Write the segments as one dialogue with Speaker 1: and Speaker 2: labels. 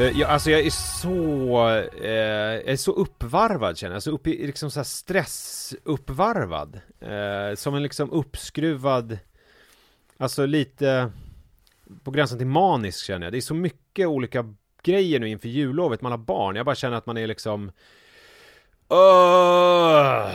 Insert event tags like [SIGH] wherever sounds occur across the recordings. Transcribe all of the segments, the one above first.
Speaker 1: Eh, jag, alltså jag är så, eh, jag är så uppvarvad känner jag, så upp liksom så här stressuppvarvad. Eh, som en liksom uppskruvad, alltså lite på gränsen till manisk känner jag. Det är så mycket olika grejer nu inför jullovet, man har barn. Jag bara känner att man är liksom Åh,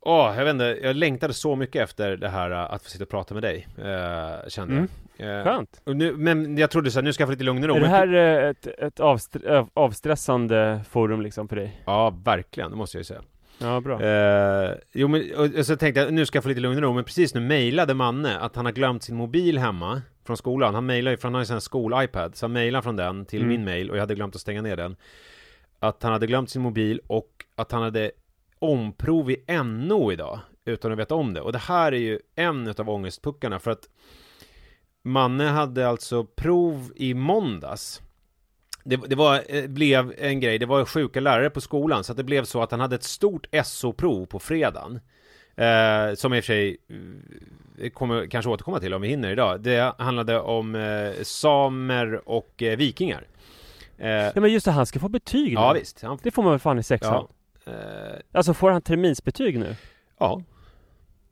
Speaker 1: oh, jag vet inte, jag längtade så mycket efter det här eh, att få sitta och prata med dig, eh, kände
Speaker 2: Mm.
Speaker 1: jag. Eh,
Speaker 2: Skönt.
Speaker 1: och nu, men jag trodde så här, nu ska jag få lite lugn och ro.
Speaker 2: Är det här eh, ett, ett avstre- av- avstressande forum liksom för dig?
Speaker 1: Ja, verkligen, det måste jag ju säga.
Speaker 2: Ja, bra.
Speaker 1: Eh, jo men, och, och så tänkte jag, nu ska jag få lite lugn och ro, men precis nu mejlade Manne att han har glömt sin mobil hemma från skolan. Han mejlar ju, för han har ju sån här skol-iPad, så han mejlar från den till
Speaker 2: Mm.
Speaker 1: min mejl och jag hade glömt att stänga ner den. Att han hade glömt sin mobil och att han hade omprov i NO idag, utan att veta om det. Och det här är ju en utav ångestpuckarna, för att Manne hade alltså prov i måndags. Det, det var, eh, blev en grej, det var sjuka lärare på skolan så att det blev så att han hade ett stort SO-prov på fredagen. Eh, Som i och för sig eh, kommer kanske återkomma till om vi hinner idag. Det handlade om eh, samer och eh, vikingar. Eh,
Speaker 2: Ja men just det, han ska få betyg nu.
Speaker 1: Ja visst, han,
Speaker 2: Det får man väl fan i sexan?
Speaker 1: ja, eh,
Speaker 2: Alltså får han terminsbetyg nu?
Speaker 1: ja.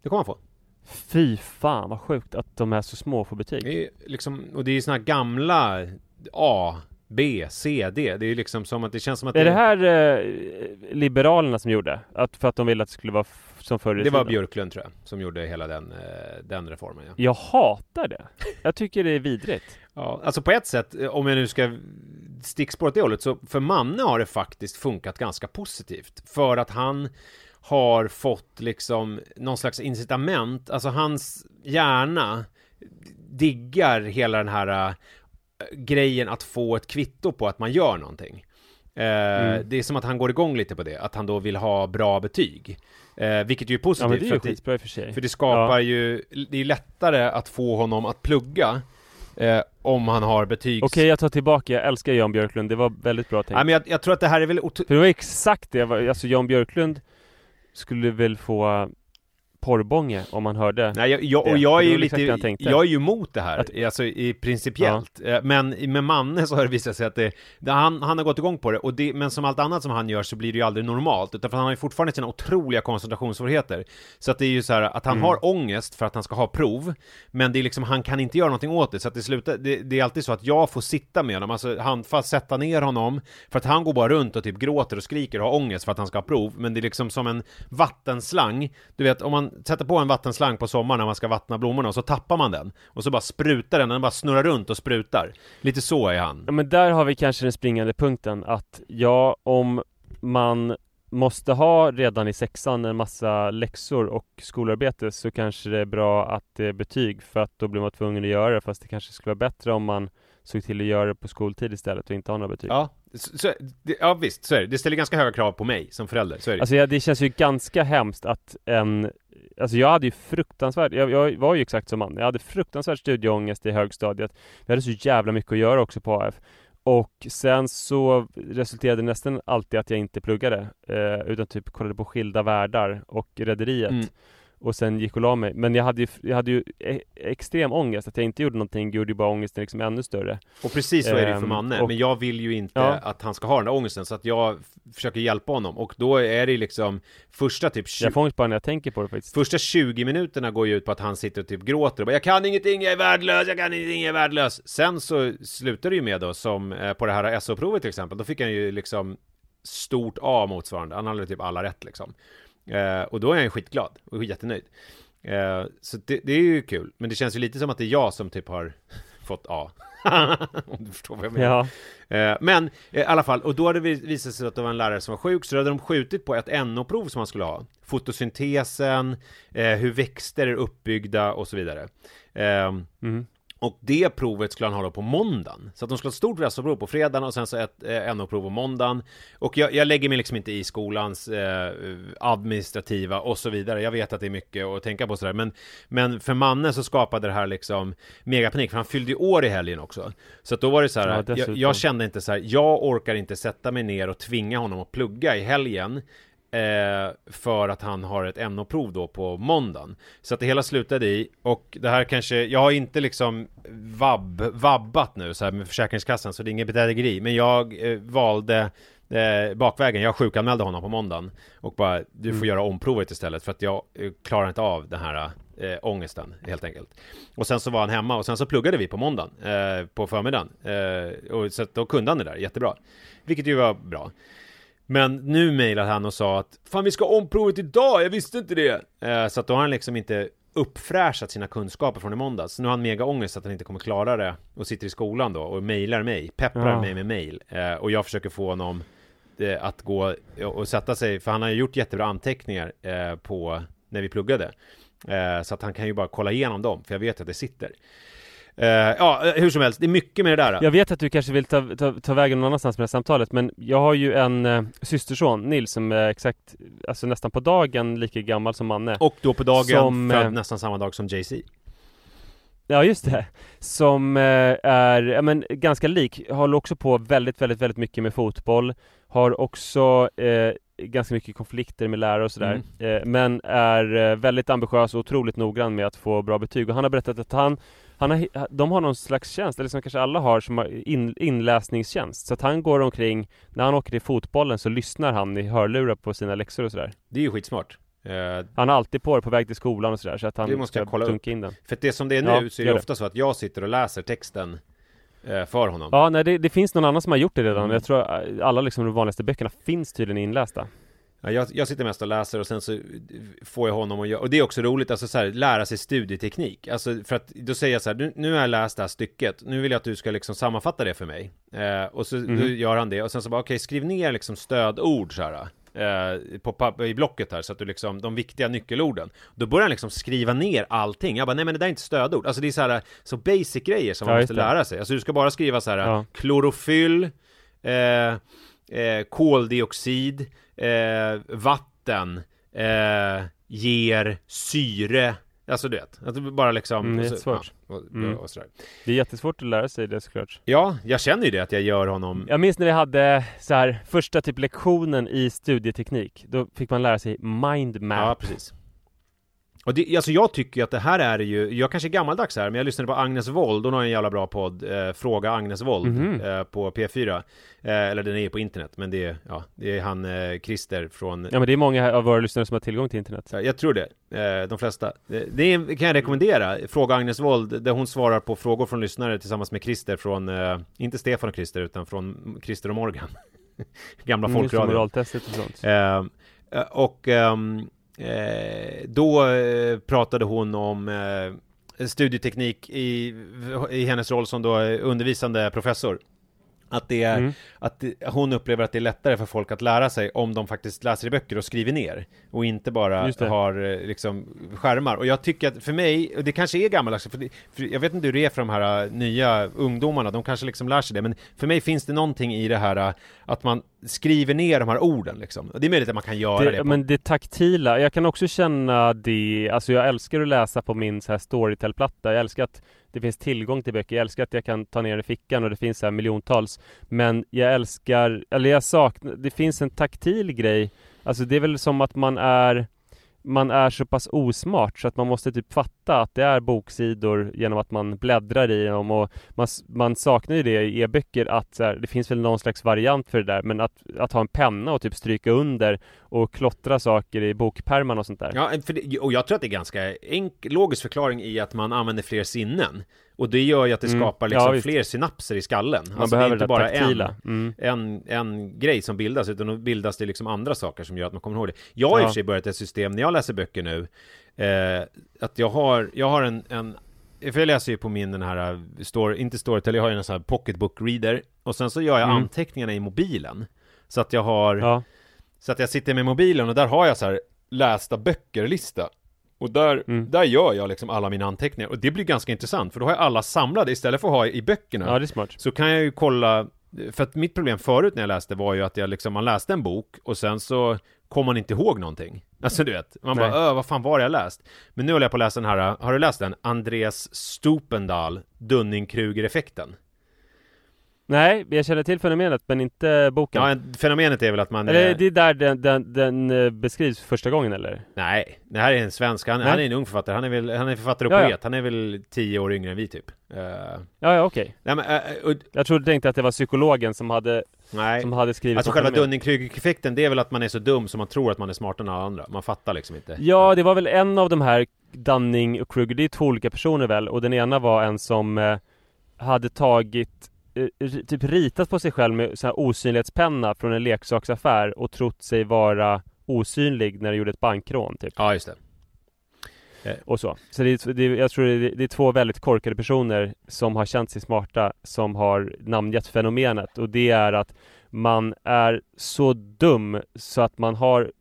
Speaker 1: Det kommer han få
Speaker 2: Fy fan vad sjukt att de är så små får betyg.
Speaker 1: Det är liksom, och det är ju såna här gamla A, B, C, D Det är ju liksom som att det känns som att
Speaker 2: Är det här eh, Liberalerna som gjorde? Att, för att de ville att det skulle vara som förr i
Speaker 1: Det var? Björklund tror jag, som gjorde hela den, eh, den reformen ja.
Speaker 2: Jag hatar det. Jag tycker det är vidrigt. [LAUGHS]
Speaker 1: Ja, alltså på ett sätt, eh, om jag nu ska stickspåra åt det hållet, så för Manne har det faktiskt funkat ganska positivt. För att han har fått liksom någon slags incitament, alltså hans hjärna diggar hela den här äh, grejen att få ett kvitto på att man gör någonting. Eh,
Speaker 2: Mm.
Speaker 1: Det är som att han går igång lite på det, att han då vill ha bra betyg. Eh, vilket ju är positivt.
Speaker 2: Ja men det är
Speaker 1: för
Speaker 2: ju
Speaker 1: det-
Speaker 2: skitbra i för sig.
Speaker 1: för det skapar ju, det är lättare att få honom att plugga eh, om han har betygs...
Speaker 2: Okej jag tar tillbaka, jag älskar Jan Björklund, det var väldigt bra tänkt.
Speaker 1: Nej, men jag, jag tror att det här är väl...
Speaker 2: För det var exakt det, alltså Jan Björklund skulle väl få porrbånge om man hörde
Speaker 1: Nej, jag, jag, och jag är ju lite,
Speaker 2: jag
Speaker 1: är ju emot det här,
Speaker 2: Att-
Speaker 1: alltså i principiellt. Eh, Men med Manne så har det visat sig att det, det, han, han har gått igång på det, och det, men som allt annat som han gör så blir det ju aldrig normalt, utan för han har ju fortfarande sina otroliga koncentrationssvårigheter. Så att det är ju så här att han
Speaker 2: Mm.
Speaker 1: har ångest för att han ska ha prov, men det är liksom, han kan inte göra någonting åt det, så att det slutar, det, det är alltid så att jag får sitta med honom, alltså handfast sätta ner honom, för att han går bara runt och typ gråter och skriker och har ångest för att han ska ha prov, men det är liksom som en vattenslang, du vet om man sätter på en vattenslang på sommaren när man ska vattna blommorna och så tappar man den, och så bara sprutar den, den bara snurrar runt och sprutar. Lite så är han.
Speaker 2: Ja men där har vi kanske den springande punkten att ja, om man måste ha redan i sexan en massa läxor och skolarbete så kanske det är bra att det är betyg för att då blir man tvungen att göra det fast det kanske skulle vara bättre om man såg till att göra det på skoltid istället och inte ha några betyg.
Speaker 1: Ja, så, så, det, ja visst, så är det. Det ställer ganska höga krav på mig som förälder, så är det.
Speaker 2: Alltså ja, det känns ju ganska hemskt att en Alltså jag hade ju fruktansvärt, jag, jag var ju exakt som man. Jag hade fruktansvärt studieångest i högstadiet. Vi hade så jävla mycket att göra också på AF. Och sen så resulterade det nästan alltid att jag inte pluggade. Eh, utan typ kollade på Skilda Världar och Rederiet.
Speaker 1: Mm.
Speaker 2: Och sen gick och la mig. Men jag hade ju, jag hade ju e- extrem ångest. Att jag inte gjorde någonting gjorde ju bara ångesten liksom ännu större.
Speaker 1: Och precis så är det ju för
Speaker 2: Ehm,
Speaker 1: Manne,
Speaker 2: och-
Speaker 1: men jag vill ju inte
Speaker 2: Ja.
Speaker 1: att han ska ha den där ångesten, så att jag försöker hjälpa honom, och då är det liksom första typ 20,
Speaker 2: Jag får ångest bara när jag tänker på det faktiskt.
Speaker 1: Första 20 minuterna går ju ut på att han sitter och typ gråter och bara 'Jag kan ingenting, jag är värdelös, jag kan ingenting, jag är värdelös' Sen så slutar det ju med då, som eh, på det här SO-provet till exempel, då fick han ju liksom stort A motsvarande, han hade typ alla rätt liksom eh, Och då är han ju skitglad och jättenöjd eh, Så det, det är ju kul, men det känns ju lite som att det är jag som typ har [LAUGHS] fått A [LAUGHS] Om du förstår vad jag menar
Speaker 2: Ja.
Speaker 1: Eh, Men eh, i alla fall, och då hade det visat sig att det var en lärare som var sjuk, så då hade de skjutit på ett NO-prov som man skulle ha. Fotosyntesen, eh, hur växter är uppbyggda och så vidare. Ehm,
Speaker 2: Mm.
Speaker 1: Och det provet skulle han ha då på måndagen. Så att de skulle ha ett stort restoprov på fredagen och sen så ett eh, NO-prov på måndagen. Och jag, jag lägger mig liksom inte i skolans eh, administrativa och så vidare. Jag vet att det är mycket att tänka på sådär. Men, men för mannen så skapade det här liksom megapanik. För han fyllde ju år i helgen också. Så att då var det så här.
Speaker 2: Ja,
Speaker 1: jag, jag kände inte så här. Jag orkar inte sätta mig ner och tvinga honom att plugga i helgen. Eh, för att han har ett NO-prov då på måndagen. Så att det hela slutade i, och det här kanske, jag har inte liksom vab, vabbat nu så här med Försäkringskassan så det är inget bedrägeri. Men jag eh, valde eh, bakvägen, jag sjukanmälde honom på måndagen. Och bara, du får
Speaker 2: Mm.
Speaker 1: göra omprovet istället för att jag eh, klarar inte av den här eh, ångesten helt enkelt. Och sen så var han hemma och sen så pluggade vi på måndagen, eh, på förmiddagen. Eh, och så att då kunde han det där jättebra. Vilket ju var bra. Men nu mejlade han och sa att Fan vi ska ha omprovet idag, jag visste inte det! Eh, så att då har han liksom inte uppfräschat sina kunskaper från i måndags. Nu har han mega ångest att han inte kommer klara det och sitter i skolan då och mejlar mig, pepprar
Speaker 2: Ja.
Speaker 1: mig med mejl. Eh, och jag försöker få honom eh, att gå och sätta sig, för han har ju gjort jättebra anteckningar eh, på när vi pluggade. Eh, så att han kan ju bara kolla igenom dem, för jag vet att det sitter. Eh, ja, hur som helst, det är mycket med det där.
Speaker 2: Jag vet att du kanske vill ta, ta, ta vägen någon annanstans med det här samtalet men jag har ju en eh, systerson, Nils, som är exakt, alltså nästan på dagen lika gammal som Manne.
Speaker 1: Och då på dagen
Speaker 2: Som,
Speaker 1: född
Speaker 2: eh,
Speaker 1: nästan samma dag som JC.
Speaker 2: Ja just det. Som eh, är, ja men ganska lik, håller också på väldigt, väldigt, väldigt mycket med fotboll. Har också eh, ganska mycket konflikter med lärare och sådär. Eh, men är eh, väldigt ambitiös och otroligt noggrann med att få bra betyg. Och han har berättat att han, han har, de har någon slags tjänst, eller som kanske alla har, som har in, inläsningstjänst. Så att han går omkring, när han åker till fotbollen så lyssnar han i hörlurar på sina läxor och sådär.
Speaker 1: Det är ju skitsmart. Eh,
Speaker 2: Han har alltid på det på väg till skolan och sådär, så att han
Speaker 1: Det måste jag kolla
Speaker 2: dunka in den.
Speaker 1: för det som det är nu
Speaker 2: Ja,
Speaker 1: så är det
Speaker 2: det.
Speaker 1: ofta så att jag sitter och läser texten eh, för honom.
Speaker 2: Ja, nej det, det finns någon annan som har gjort det redan.
Speaker 1: Mm.
Speaker 2: Jag tror eh, alla liksom de vanligaste böckerna finns tydligen inlästa.
Speaker 1: Ja, jag, jag sitter mest och läser och sen så får jag honom att göra, och det är också roligt, alltså så här, lära sig studieteknik. Alltså för att då säger jag så här, nu, nu har jag läst det här stycket, nu vill jag att du ska liksom sammanfatta det för mig. Eh, och så då gör han det, och sen så bara, okej, skriv ner liksom stödord så här. Eh, på i blocket här så att du liksom, de viktiga nyckelorden Då börjar han liksom skriva ner allting Jag bara, nej men det där är inte stödord Alltså det är så här, så basic grejer som man
Speaker 2: Ja,
Speaker 1: måste lära sig Alltså du ska bara skriva så här
Speaker 2: Ja.
Speaker 1: Klorofyll eh, eh, Koldioxid eh, Vatten eh, Ger syre Alltså du vet, att bara liksom
Speaker 2: Mm, det är
Speaker 1: och så-
Speaker 2: svårt.
Speaker 1: ja, och,
Speaker 2: Mm.
Speaker 1: och.
Speaker 2: Det är jättesvårt att lära sig det såklart.
Speaker 1: Ja, jag känner ju det att jag gör honom
Speaker 2: Jag minns när vi hade så här första typ lektionen i studieteknik. Då fick man lära sig mindmap.
Speaker 1: Ja, precis och det, alltså jag tycker ju att det här är ju, jag kanske är gammaldags här, men jag lyssnade på Agnes Wold, hon har en jävla bra podd, eh, Fråga Agnes Wold,
Speaker 2: Mhm.
Speaker 1: eh, på P4. Eh, eller den är på internet, men det är, ja, det är han eh, Christer från
Speaker 2: Ja men det är många av våra lyssnare som har tillgång till internet.
Speaker 1: Ja, Jag tror det, eh, de flesta. Det, är- kan jag rekommendera. Fråga Agnes Wold, där hon svarar på frågor från lyssnare tillsammans med Christer från, eh, inte Stefan och Christer, utan från Christer och Morgan. [LAUGHS] Gamla
Speaker 2: Mm,
Speaker 1: folkradion.
Speaker 2: moraltestet och sånt.
Speaker 1: Eh, och eh, Eh, då eh, pratade hon om eh, studieteknik i, i hennes roll som då undervisande professor. Att, det
Speaker 2: Mm.
Speaker 1: att det, hon upplever att det är lättare för folk att lära sig om de faktiskt läser i böcker och skriver ner och inte bara har eh, liksom skärmar. Och jag tycker att för mig, och det kanske är gammaldags, för, det, för jag vet inte hur det är för de här eh, nya ungdomarna, de kanske liksom lär sig det, men för mig finns det någonting i det här eh, att man skriver ner de här orden liksom. Och det är möjligt att man kan göra det,
Speaker 2: Det, men det taktila, jag kan också känna det, alltså jag älskar att läsa på min så här Storytel-platta, jag älskar att det finns tillgång till böcker, jag älskar att jag kan ta ner det i fickan och det finns så här miljontals. Men jag älskar, eller jag saknar, det finns en taktil grej. Alltså det är väl som att man är man är så pass osmart så att man måste typ fatta att det är boksidor genom att man bläddrar i dem och man, man saknar ju det i e-böcker att så här, det finns väl någon slags variant för det där men att, att ha en penna och typ stryka under och klottra saker i bokpärmarna och sånt där.
Speaker 1: Ja, för det, och jag tror att det är ganska enkel, logisk förklaring i att man använder fler sinnen. Och det gör ju att det
Speaker 2: Mm.
Speaker 1: skapar
Speaker 2: Ja,
Speaker 1: liksom
Speaker 2: visst.
Speaker 1: fler synapser i skallen.
Speaker 2: Man
Speaker 1: alltså
Speaker 2: behöver
Speaker 1: det är inte bara
Speaker 2: taktila. Mm.
Speaker 1: en, en, en grej som bildas, utan då bildas det liksom andra saker som gör att man kommer ihåg det. Jag har i och
Speaker 2: Ja.
Speaker 1: för sig börjat ett system när jag läser böcker nu, eh, att jag har, jag har en, en för jag läser ju på min den här, eh, story, inte Storytel, jag har ju en sån här pocketbook reader Och sen så gör jag
Speaker 2: Mm.
Speaker 1: anteckningarna i mobilen Så att jag har
Speaker 2: Ja,
Speaker 1: så att jag sitter med mobilen och där har jag så här lästa böcker-lista. Och där,
Speaker 2: Mm.
Speaker 1: där gör jag liksom alla mina anteckningar. Och det blir ganska intressant, för då har jag alla samlade istället för att ha i böckerna.
Speaker 2: ja det är smart.
Speaker 1: Så kan jag ju kolla, för att mitt problem förut när jag läste var ju att jag liksom, man läste en bok och sen så kom man inte ihåg någonting. [LAUGHS] Alltså du vet, man
Speaker 2: Nej.
Speaker 1: bara öh, vad fan var det jag läst? Men nu håller jag på att läsa den här, har du läst den? Andreas Stupendal, Dunning-Kruger-effekten.
Speaker 2: Nej, jag känner till fenomenet men inte boken.
Speaker 1: Ja, en- fenomenet är väl att man...
Speaker 2: eller
Speaker 1: eh,
Speaker 2: det är där den, den, den eh, beskrivs första gången eller?
Speaker 1: Nej, det här är en svensk, han, han är en ung författare, han är väl, han är författare och
Speaker 2: Ja, ja.
Speaker 1: poet, han är väl tio år yngre än vi typ. Eh,
Speaker 2: Ja, ja okej.
Speaker 1: men, eh, och,
Speaker 2: Jag trodde tänkte att det var psykologen som hade,
Speaker 1: nej.
Speaker 2: som hade skrivit
Speaker 1: Alltså själva. Dunning-Kruger-effekten, det är väl att man är så dum som man tror att man är smartare än alla andra. Man fattar liksom inte.
Speaker 2: Ja, det var väl en av de här Dunning och Kruger, det är två olika personer väl och den ena var en som eh, hade tagit typ ritat på sig själv med sån här osynlighetspenna från en leksaksaffär och trott sig vara osynlig när de gjorde ett bankrån typ
Speaker 1: Ja, just det.
Speaker 2: och så. Så det, är- det, jag tror det är, det är två väldigt korkade personer som har känt sig smarta som har namngett fenomenet och det är att man är så dum så att man har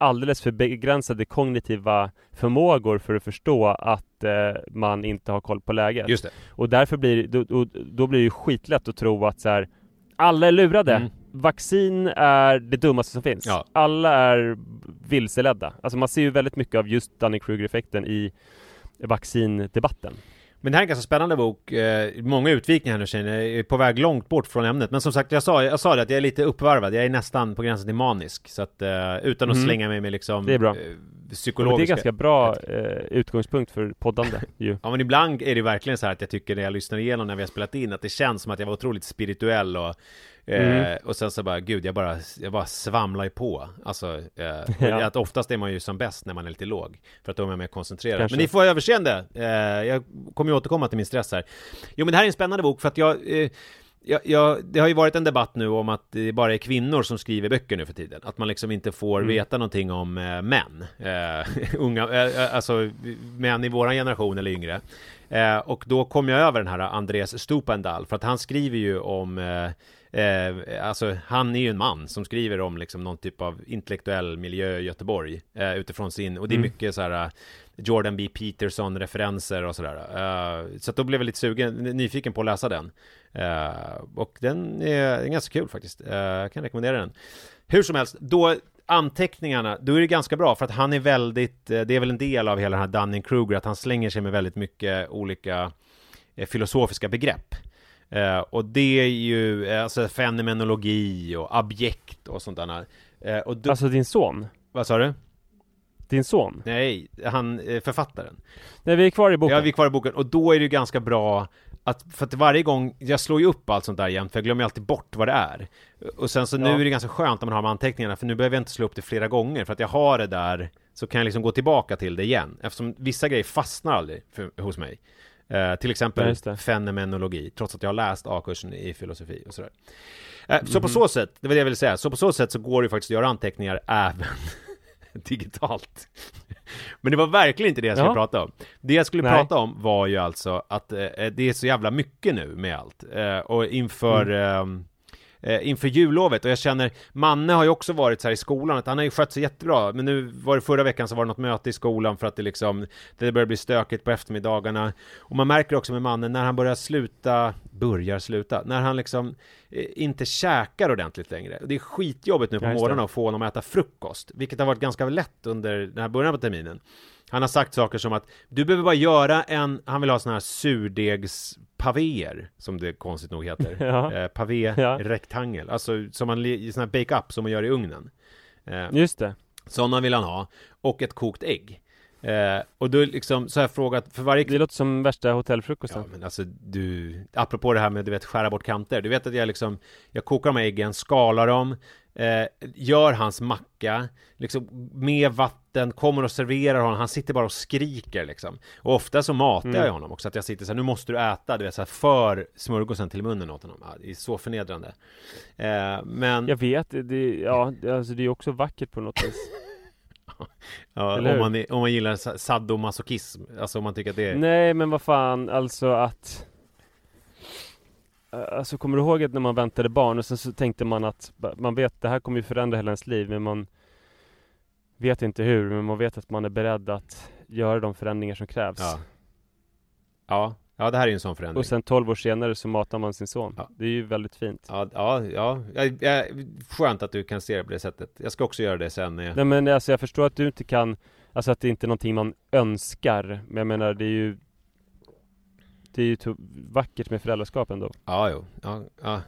Speaker 2: alldeles för begränsade kognitiva förmågor för att förstå att eh, man inte har koll på läget.
Speaker 1: Just det.
Speaker 2: Och därför blir då, då, då blir det ju skitlätt att tro att så här, alla är lurade.
Speaker 1: Mm.
Speaker 2: Vaccin är det dummaste som finns.
Speaker 1: Ja.
Speaker 2: Alla är vilseledda. Alltså man ser ju väldigt mycket av just Dunning-Kruger-effekten i vaccindebatten.
Speaker 1: Men det här är en ganska spännande bok, eh, många utvikningar nu känner jag, är på väg långt bort från ämnet. Men som sagt, jag sa, jag sa det att jag är lite uppvarvad, jag är nästan på gränsen till manisk. Så att, eh, utan att
Speaker 2: Mm.
Speaker 1: slänga mig med liksom
Speaker 2: Det är bra.
Speaker 1: eh,
Speaker 2: Och det är
Speaker 1: psykologiska...
Speaker 2: ganska bra utgångspunkt för poddande [LAUGHS] ju.
Speaker 1: Ja men ibland är det verkligen så här att jag tycker när jag lyssnar igenom när vi har spelat in att det känns som att jag var otroligt spirituell och eh,
Speaker 2: Mm.
Speaker 1: Och sen så bara, gud jag bara, jag bara svamlar ju på Alltså, eh, [LAUGHS]
Speaker 2: Ja.
Speaker 1: att oftast är man ju som bäst när man är lite låg För att då är man mer koncentrerad
Speaker 2: Kanske.
Speaker 1: Men ni får ha överseende, eh, jag kommer ju återkomma till min stress här Jo men det här är en spännande bok för att jag eh, jag, jag, det har ju varit en debatt nu om att det bara är kvinnor som skriver böcker nu för tiden Att man liksom inte får
Speaker 2: Mm.
Speaker 1: veta någonting om eh, män eh, [LAUGHS] Unga, eh, alltså män i våran generation eller yngre eh, Och då kom jag över den här Andres Stupendal För att han skriver ju om eh, alltså han är ju en man som skriver om liksom någon typ av intellektuell miljö i Göteborg eh, utifrån sin, och det är
Speaker 2: Mm.
Speaker 1: mycket så här eh, Jordan B. Peterson referenser och sådär. Eh, så att då blev jag lite sugen, nyfiken på att läsa den. Eh, och den är ganska kul faktiskt. Eh, jag kan rekommendera den. Hur som helst, då anteckningarna, då är det ganska bra för att han är väldigt, det är väl en del av hela den här Dunning-Kruger, att han slänger sig med väldigt mycket olika filosofiska begrepp. Eh, och det är ju eh, alltså fenomenologi och objekt och sånt där. Eh, och då,
Speaker 2: Alltså din son?
Speaker 1: vad sa du?
Speaker 2: Din son?
Speaker 1: Nej, han, eh, författaren.
Speaker 2: Nej, vi är kvar i boken.
Speaker 1: Ja, vi är kvar i boken, och då är det ju ganska bra att, för att varje gång, jag slår ju upp allt sånt där jämt, för jag glömmer alltid bort vad det är. Och sen så nu
Speaker 2: Ja.
Speaker 1: är det ganska skönt när man har med anteckningarna, för nu behöver jag inte slå upp det flera gånger, för att jag har det där, så kan jag liksom gå tillbaka till det igen, eftersom vissa grejer fastnar aldrig för, hos mig. Eh, till exempel fenomenologi, trots att jag har läst A-kursen i filosofi och sådär. Eh, Så på
Speaker 2: Mhm.
Speaker 1: så sätt, det var det jag ville säga, så på så sätt så går det ju faktiskt att göra anteckningar även [LAUGHS] digitalt. Men det var verkligen inte det jag skulle
Speaker 2: Ja.
Speaker 1: prata om. Det jag skulle
Speaker 2: Nej.
Speaker 1: prata om var ju alltså att eh, det är så jävla mycket nu med allt. Eh, och inför
Speaker 2: Mm.
Speaker 1: Eh, inför jullovet och jag känner, Manne har ju också varit så här i skolan, att han har ju skött sig jättebra, men nu var det förra veckan så var det något möte i skolan för att det liksom, det börjar bli stökigt på eftermiddagarna. Och man märker också med mannen när han börjar sluta, börjar sluta, när han liksom eh, inte käkar ordentligt längre. Det är skitjobbigt nu på
Speaker 2: Ja,
Speaker 1: morgonen att få honom att äta frukost, vilket har varit ganska lätt under den här början på terminen. Han har sagt saker som att du behöver bara göra en, han vill ha sådana här surdegspavéer, som det konstigt nog heter. [LAUGHS]
Speaker 2: Ja.
Speaker 1: Eh, pavé
Speaker 2: Ja.
Speaker 1: rektangel, alltså som man, sån här bake-up som man gör i ugnen. Eh,
Speaker 2: Just det.
Speaker 1: sådana vill han ha, och ett kokt ägg. Eh, och då liksom, så har jag frågat, för varje
Speaker 2: Det låter som värsta hotellfrukosten.
Speaker 1: Ja men alltså du, apropå det här med du vet skära bort kanter, du vet att jag liksom, jag kokar de här äggen, skalar dem, eh, gör hans macka, liksom med vatten, kommer och serverar honom, han sitter bara och skriker liksom. Och ofta så matar
Speaker 2: Mm.
Speaker 1: jag honom också, att jag sitter så här, nu måste du äta, du vet så här, för smörgåsen till munnen åt honom. Ja, det är så förnedrande. Eh, men,
Speaker 2: Jag vet, det, ja, alltså det är också vackert på något vis. [LAUGHS]
Speaker 1: ja,
Speaker 2: eller
Speaker 1: om, man, om man gillar sa- sadomasochism, alltså om man tycker att det är...
Speaker 2: Nej, men vad fan, alltså att... Alltså kommer du ihåg att när man väntade barn och sen så tänkte man att man vet det här kommer ju förändra hela ens liv men man vet inte hur men man vet att man är beredd att göra de förändringar som krävs.
Speaker 1: Ja. Ja, ja det här är ju en sån förändring.
Speaker 2: Och sen 12 år senare så matar man sin son.
Speaker 1: Ja.
Speaker 2: Det är ju väldigt fint.
Speaker 1: Ja, ja, ja. Jag, skönt att du kan se det på det sättet. Jag ska också göra det sen. jag-
Speaker 2: Nej men alltså jag förstår att du inte kan Alltså att det inte är någonting man önskar Men jag menar det är ju det är ju vackert med föräldraskap ändå
Speaker 1: Ja, jo. Ja, ja.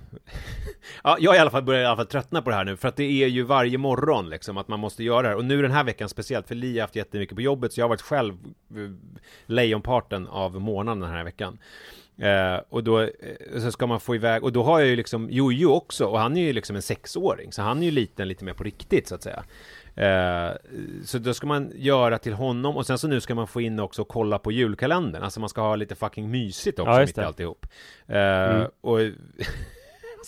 Speaker 1: [LAUGHS] ja, jag i alla fall börjar i alla fall tröttna på det här nu, för att det är ju varje morgon liksom att man måste göra det här. Och nu den här veckan speciellt, för Li har haft jättemycket på jobbet, så jag har varit själv eh, lejonparten av månaden den här veckan. Eh, och då eh, så ska man få iväg, och då har jag ju liksom Jojo också, och han är ju liksom en sexåring, så han är ju liten lite mer på riktigt så att säga. Eh, så då ska man göra till honom och sen så nu ska man få in också och kolla på julkalendern, alltså man ska ha lite fucking mysigt också
Speaker 2: Ja,
Speaker 1: mitt i alltihop. Eh,
Speaker 2: Mm.
Speaker 1: Och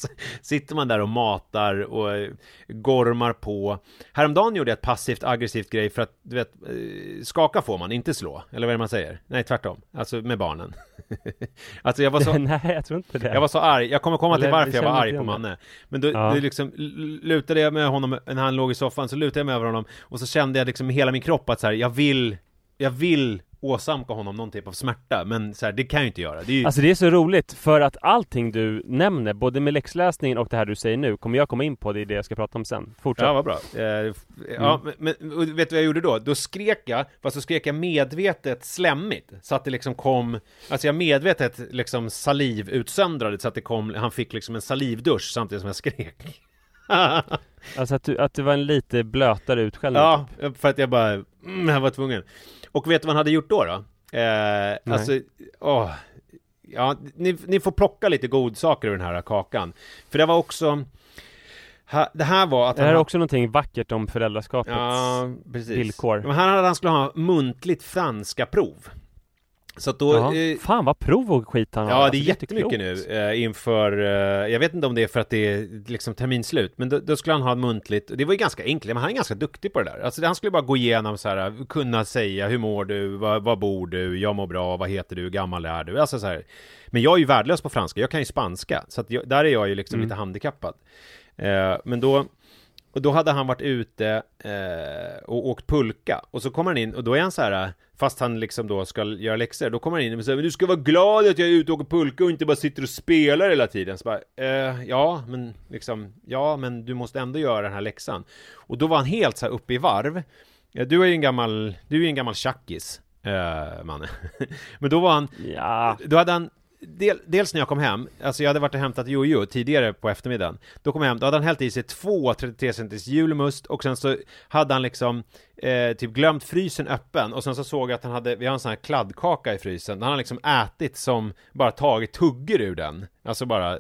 Speaker 1: [LAUGHS] sitter man där och matar och eh, gormar på. Häromdagen gjorde jag ett passivt aggressivt grej för att, du vet, eh, skaka får man, inte slå. Eller vad är det man säger? Nej, tvärtom. Alltså med barnen. [LAUGHS] alltså jag var så... [LAUGHS]
Speaker 2: Nej jag tror inte det
Speaker 1: Jag var så arg, jag kommer komma till varför jag var arg på. Manne Men då,
Speaker 2: Ja.
Speaker 1: då liksom lutade jag med honom, när han låg i soffan, så lutade jag mig över honom Och så kände jag liksom hela min kropp att så här, jag vill Jag vill åsamka honom någon typ av smärta Men så här, det kan jag ju inte göra det är ju...
Speaker 2: Alltså det är så roligt för att allting du nämner Både med läxläsningen och det här du säger nu Kommer jag komma in på det i det jag ska prata om sen Fortsätt
Speaker 1: Ja, vad bra. Eh, ja, men, men och vet du vad jag gjorde då? Då skrek jag, fast så skrek jag medvetet slemmigt. Så att det liksom kom, alltså jag medvetet liksom salivutsöndrade så att det kom, han fick liksom en salivdusch samtidigt som jag skrek. [LAUGHS]
Speaker 2: Alltså att, du, att det var en lite blötare utskällning
Speaker 1: ja, för att jag bara, mm, jag var tvungen. Och vet du vad han hade gjort då då? Eh, alltså, åh. Ja, ni, ni får plocka lite godsaker ur den här kakan. För det var också, ha, det här var att
Speaker 2: Det här
Speaker 1: han
Speaker 2: är också någonting vackert om föräldraskapets
Speaker 1: Ja,
Speaker 2: villkor.
Speaker 1: Men han hade han skulle ha muntligt franska prov. Så att då...
Speaker 2: Ja.
Speaker 1: eh,
Speaker 2: Fan vad prov och skit han har
Speaker 1: Ja,
Speaker 2: Alltså,
Speaker 1: det är jättemycket nu eh, inför, eh, jag vet inte om det är för att det är liksom terminslut, men då, då skulle han ha muntligt, det var ju ganska enkelt, men han är ganska duktig på det där. Alltså han skulle bara gå igenom så här, kunna säga, hur mår du, var, var bor du, jag mår bra, vad heter du, hur gammal är du, alltså så här. Men jag är ju värdelös på franska, jag kan ju spanska, så att jag, där är jag ju liksom
Speaker 2: Mm.
Speaker 1: lite handikappad. Eh, men då, och då hade han varit ute eh, och åkt pulka. Och så kommer han in och då är han så här Fast han liksom då ska göra läxor Då kommer han in och säger du ska vara glad att jag är ute och åker pulka och inte bara sitter och spelar hela tiden. Så bara, eh, ja men liksom Ja men du måste ändå göra den här läxan. Och då var han helt så här uppe i varv. Ja, Du är ju en gammal Du är ju en gammal tjackis eh, Manne [LAUGHS] Men då var han
Speaker 2: Ja,
Speaker 1: då hade han del, dels när jag kom hem, alltså jag hade varit och hämtat Jojo tidigare på eftermiddagen Då kom jag hem, då hade han hällt i sig två 33 centis julmust och sen så hade han liksom eh, typ glömt frysen öppen och sen så såg jag att han hade, vi har en sån här kladdkaka i frysen, han har liksom ätit som, bara tagit tugger ur den. Alltså bara,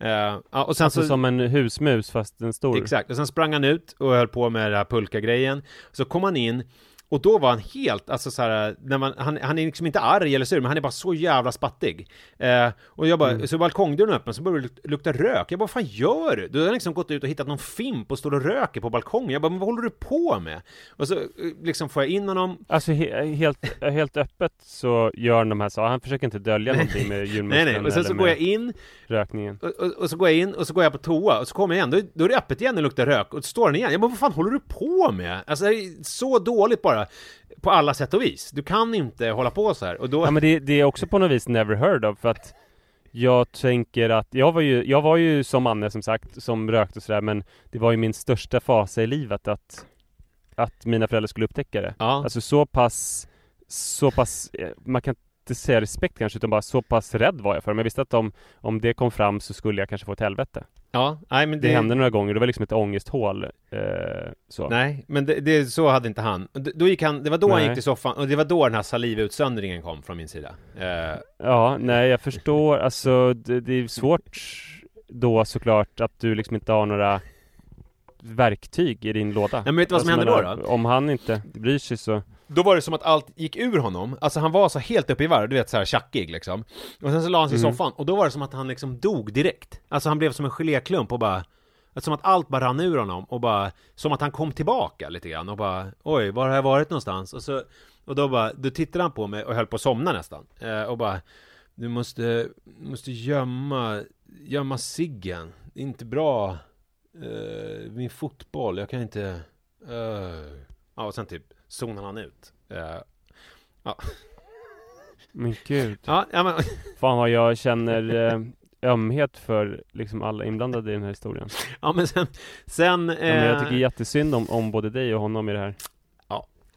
Speaker 1: eh, och sen
Speaker 2: alltså
Speaker 1: så
Speaker 2: som en husmus fast en stor.
Speaker 1: Exakt, och sen sprang han ut och höll på med den här pulka-grejen. Så kom han in och då var han helt, alltså så här, när man, han, han är liksom inte arg eller sur, men han är bara så jävla spattig. Eh, och jag bara,
Speaker 2: Mm.
Speaker 1: så balkongdörren öppen, så börjar det luk- lukta rök. Jag bara, vad fan gör du? Du har liksom gått ut och hittat någon fimp och står och röker på balkongen. Jag bara, men vad håller du på med? Och så eh, liksom får jag in honom.
Speaker 2: Alltså he helt, helt öppet så gör de här sakerna, han försöker inte dölja någonting med [LAUGHS]
Speaker 1: Nej,
Speaker 2: julmusten
Speaker 1: nej, och sen så går jag in,
Speaker 2: rökningen
Speaker 1: och, och, och så går jag in, och så går jag på toa, och så kommer jag igen, då, då är det öppet igen och luktar rök, och så står han igen. Jag bara, vad fan håller du på med? Alltså, det är så dåligt bara. På alla sätt och vis. Du kan inte hålla på så här. Och då...
Speaker 2: Ja men det, det är också på något vis never heard of för att Jag tänker att, jag var ju, jag var ju som Anne som sagt, som rökte och sådär men Det var ju min största fasa i livet att Att mina föräldrar skulle upptäcka det
Speaker 1: Ja.
Speaker 2: Alltså så pass Så pass, eh, man kan inte säga respekt kanske utan bara så pass rädd var jag för det. Men jag visste att om, om det kom fram så skulle jag kanske få ett helvete
Speaker 1: Ja, nej men
Speaker 2: Det,
Speaker 1: det,
Speaker 2: hände några gånger, det var liksom ett ångesthål eh, så.
Speaker 1: Nej, men det, det, så hade inte han. D- Då gick han, det var då han
Speaker 2: Nej.
Speaker 1: gick till soffan, och det var då den här salivutsöndringen kom från min sida. Eh,
Speaker 2: Ja, nej jag förstår, alltså det, det är svårt då såklart att du liksom inte har några verktyg i din låda.
Speaker 1: men vet du vad som
Speaker 2: Alltså,
Speaker 1: hände då, då?
Speaker 2: Om han inte bryr sig så...
Speaker 1: då var det som att allt gick ur honom, alltså han var så helt uppe i varv, du vet så här tjackig liksom. Och sen så la han sig i
Speaker 2: Mm.
Speaker 1: soffan, och då var det som att han liksom dog direkt. Alltså han blev som en geléklump och bara att Som att allt bara rann ur honom och bara Som att han kom tillbaka lite grann och bara Oj, var har jag varit någonstans? Och så Och då bara, då tittade han på mig och höll på att somna nästan eh, Och bara Du måste, måste gömma Gömma ciggen Det är inte bra eh, Min fotboll, jag kan inte eh. Ja, och sen typ zonade han ut eh,
Speaker 2: Men gud.
Speaker 1: Ja, ja men
Speaker 2: Fan vad jag känner eh, ömhet för liksom alla inblandade i den här historien.
Speaker 1: Ja men sen, sen
Speaker 2: Ja, men jag
Speaker 1: eh,
Speaker 2: tycker jättesynd om, om både dig och honom i det här.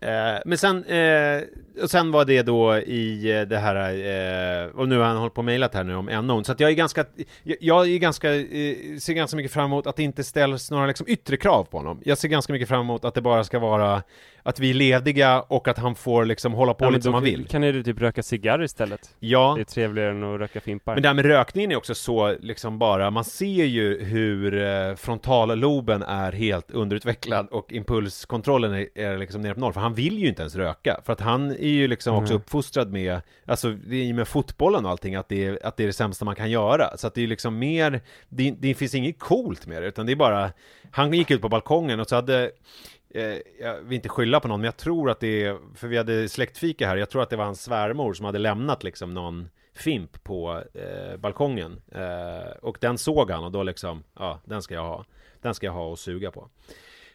Speaker 1: Eh, men sen, eh, och sen var det då i eh, det här, eh, och nu har han hållit på och mejlat här nu om unknown, så att jag är ganska, jag, jag är ganska, eh, ser ganska mycket fram emot att det inte ställs några liksom yttre krav på honom. Jag ser ganska mycket fram emot att det bara ska vara att vi är lediga och att han får liksom hålla på
Speaker 2: Ja,
Speaker 1: lite som han vill.
Speaker 2: Kan du typ röka cigarr istället?
Speaker 1: Ja,
Speaker 2: Det är trevligare än att röka fimpar.
Speaker 1: men det här med rökningen är också så liksom bara, man ser ju hur eh, frontalloben är helt underutvecklad och impulskontrollen är, är liksom nere på noll, för han vill ju inte ens röka, för att han är ju liksom också
Speaker 2: Mm.
Speaker 1: uppfostrad med, alltså är ju med fotbollen och allting, att det, är, att det är det sämsta man kan göra, så att det är liksom mer, det, det finns inget coolt med det, utan det är bara, han gick ut på balkongen och så hade jag vill inte skylla på någon, men jag tror att det är, för vi hade släktfika här, jag tror att det var hans svärmor som hade lämnat liksom någon fimp på eh, balkongen. Eh, och den såg han och då liksom, ja, den ska jag ha. Den ska jag ha och suga på.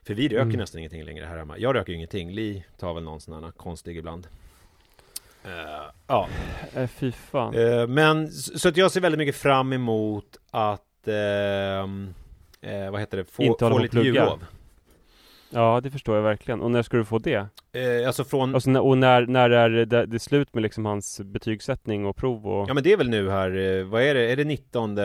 Speaker 1: För vi röker
Speaker 2: Mm.
Speaker 1: nästan ingenting längre här hemma. Jag röker ju ingenting, Li tar väl någon sån här konstig ibland. Eh, ja,
Speaker 2: Eh, fy fan.
Speaker 1: Eh, men så att jag ser väldigt mycket fram emot att, eh, vad heter det, få, få lite jullov.
Speaker 2: Ja, det förstår jag verkligen. Och när ska du få det?
Speaker 1: Eh, alltså från,
Speaker 2: Alltså, och när, när är det, det är slut med liksom hans betygssättning och prov och...
Speaker 1: Ja men det är väl nu här, eh, vad är det, är det 19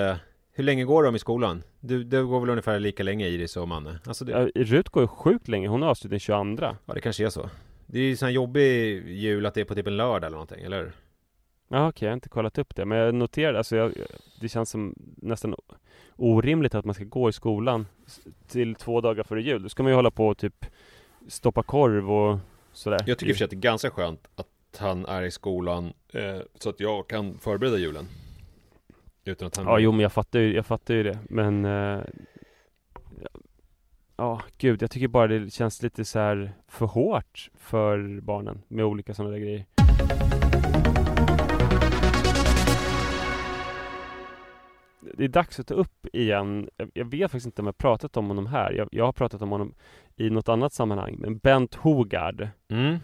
Speaker 1: Hur länge går de i skolan? Du, det går väl ungefär lika länge Iris och Manne? Alltså det,
Speaker 2: Ja, Rut går ju sjukt länge, hon har avslut den 22
Speaker 1: ja det kanske är så Det är ju sån här jobbig jul att det är på typ en lördag eller någonting, eller hur?
Speaker 2: Ja okej, jag har inte kollat upp det Men jag noterade, alltså jag, det känns som nästan orimligt att man ska gå i skolan Till två dagar före jul. Då ska man ju hålla på och typ Stoppa korv och sådär.
Speaker 1: Jag tycker i att det är ganska skönt att han är i skolan eh, så att jag kan förbereda julen. Utan att han
Speaker 2: Ja jo men jag fattar ju, jag fattar ju det. Men eh, ja, Ja gud, jag tycker bara det känns lite så här för hårt för barnen med olika sådana där grejer Det är dags att ta upp igen. Jag, jag vet faktiskt inte om jag pratat om honom här. Jag, jag har pratat om honom i något annat sammanhang Men Bent Hogard
Speaker 1: mm,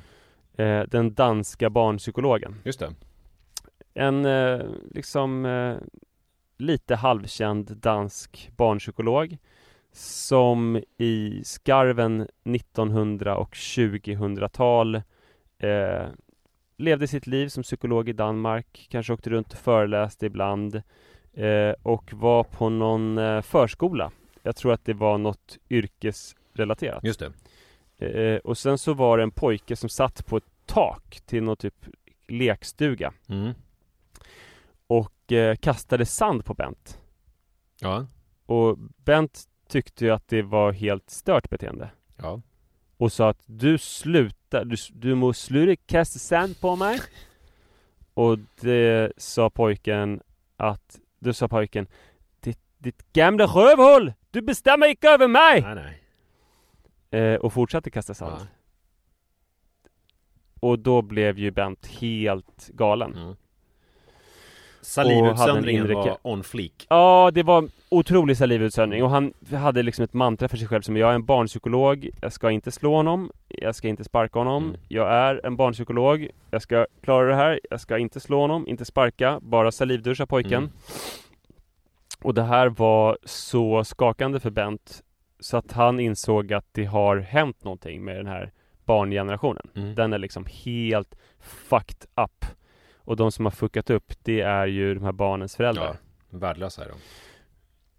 Speaker 2: eh, Den danska barnpsykologen.
Speaker 1: Just det.
Speaker 2: En eh, liksom eh, lite halvkänd dansk barnpsykolog som i skarven 1900 och 2000-tal eh, levde sitt liv som psykolog i Danmark, kanske åkte runt och föreläste ibland eh, och var på någon eh, förskola. Jag tror att det var något yrkesrelaterat.
Speaker 1: Just det.
Speaker 2: Eh, och sen så var det en pojke som satt på ett tak till någon typ lekstuga
Speaker 1: Mm.
Speaker 2: och eh, kastade sand på Bent.
Speaker 1: Ja.
Speaker 2: Och Bent tyckte ju att det var helt stört beteende.
Speaker 1: Ja.
Speaker 2: Och sa att du slutar, du, du måste sluta kasta sand på mig. [LAUGHS] Och det sa pojken att, då sa pojken Ditt, ditt gamla rövhål! Du bestämmer inte över mig!
Speaker 1: Nej, nej.
Speaker 2: Eh, och fortsatte kasta sand.
Speaker 1: Ja.
Speaker 2: Och då blev ju Bent helt galen.
Speaker 1: Mm. Salivutsöndringen
Speaker 2: inre
Speaker 1: var on fleek.
Speaker 2: Ja, det var otrolig salivutsöndring och han hade liksom ett mantra för sig själv som jag är en barnpsykolog, jag ska inte slå honom, jag ska inte sparka honom,
Speaker 1: Mm.
Speaker 2: jag är en barnpsykolog, jag ska klara det här, jag ska inte slå honom, inte sparka, bara salivduscha pojken.
Speaker 1: Mm.
Speaker 2: Och det här var så skakande för Bent så att han insåg att det har hänt någonting med den här barngenerationen.
Speaker 1: Mm.
Speaker 2: Den är liksom helt fucked up. Och de som har fuckat upp, det är ju de här barnens föräldrar.
Speaker 1: Ja, värdelösa är de.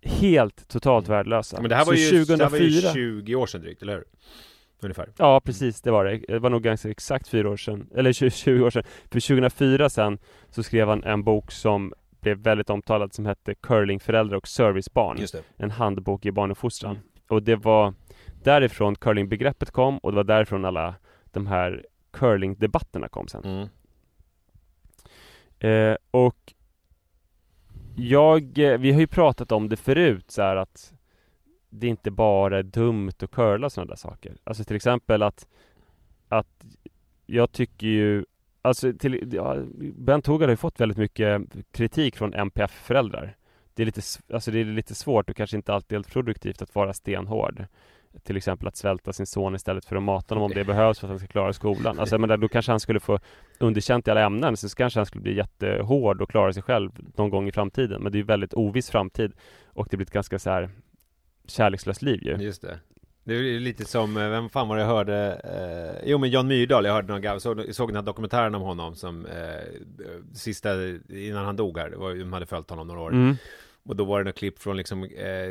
Speaker 2: Helt totalt
Speaker 1: Mm.
Speaker 2: värdelösa.
Speaker 1: Men det här, var ju, det här var ju
Speaker 2: 2004
Speaker 1: 20 år sedan drygt, eller hur? Ungefär.
Speaker 2: Ja precis, det var det. Det var nog ganska exakt fyra år sedan, eller 20, 20 år sedan. För 2004 sen så skrev han en bok som blev väldigt omtalad som hette Curlingföräldrar och servicebarn.
Speaker 1: Just det.
Speaker 2: En handbok i barnuppfostran.
Speaker 1: Mm.
Speaker 2: Och det var därifrån curlingbegreppet kom och det var därifrån alla de här curlingdebatterna kom sen.
Speaker 1: Mm.
Speaker 2: Eh, och jag, eh, vi har ju pratat om det förut så här att det inte bara är dumt att curla sådana där saker. Alltså till exempel att, att jag tycker ju Alltså till, ja, Bent Hogard har ju fått väldigt mycket kritik från MPF-föräldrar. Det är, lite, alltså det är lite svårt och kanske inte alltid helt produktivt att vara stenhård. Till exempel att svälta sin son istället för att mata honom om det behövs för att han ska klara skolan. Alltså men då kanske han skulle få underkänt i alla ämnen, så kanske han skulle bli jättehård och klara sig själv någon gång i framtiden. Men det är ju väldigt oviss framtid och det blir ett ganska så här kärlekslöst liv ju.
Speaker 1: Just det. Det är lite som, eh, vem fan var det jag hörde? Eh, jo men Jan Myrdal, jag hörde någon gammal, såg, såg den här dokumentären om honom som eh, sista, innan han dog här, var, de hade följt honom några år.
Speaker 2: Mm.
Speaker 1: Och då var det något klipp från liksom, eh,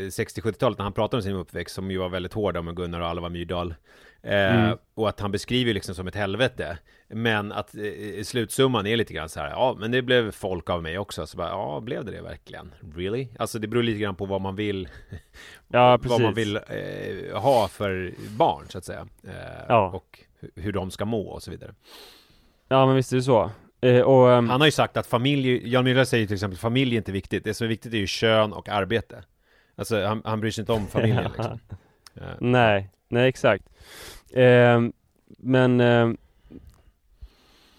Speaker 1: 60-70-talet när han pratade om sin uppväxt som ju var väldigt hårda med Gunnar och Alva Myrdal. Eh,
Speaker 2: Mm.
Speaker 1: Och att han beskriver liksom som ett helvete. Men att eh, slutsumman är lite grann så här, ja men det blev folk av mig också. Så bara, ja blev det det verkligen? Really? Alltså det beror lite grann på vad man vill [LAUGHS]
Speaker 2: Ja,
Speaker 1: vad man vill eh, ha för barn så att säga. Eh,
Speaker 2: Ja.
Speaker 1: Och hu- hur de ska må och så vidare.
Speaker 2: Ja men visst är det så. Eh, och, ehm,
Speaker 1: Han har ju sagt att familj, Jan Myrdal säger till exempel familj är inte viktigt. Det som är viktigt är ju kön och arbete. Alltså han, han bryr sig inte om familjen [LAUGHS] liksom. Eh,
Speaker 2: Nej, nej exakt. Ehm, men ehm,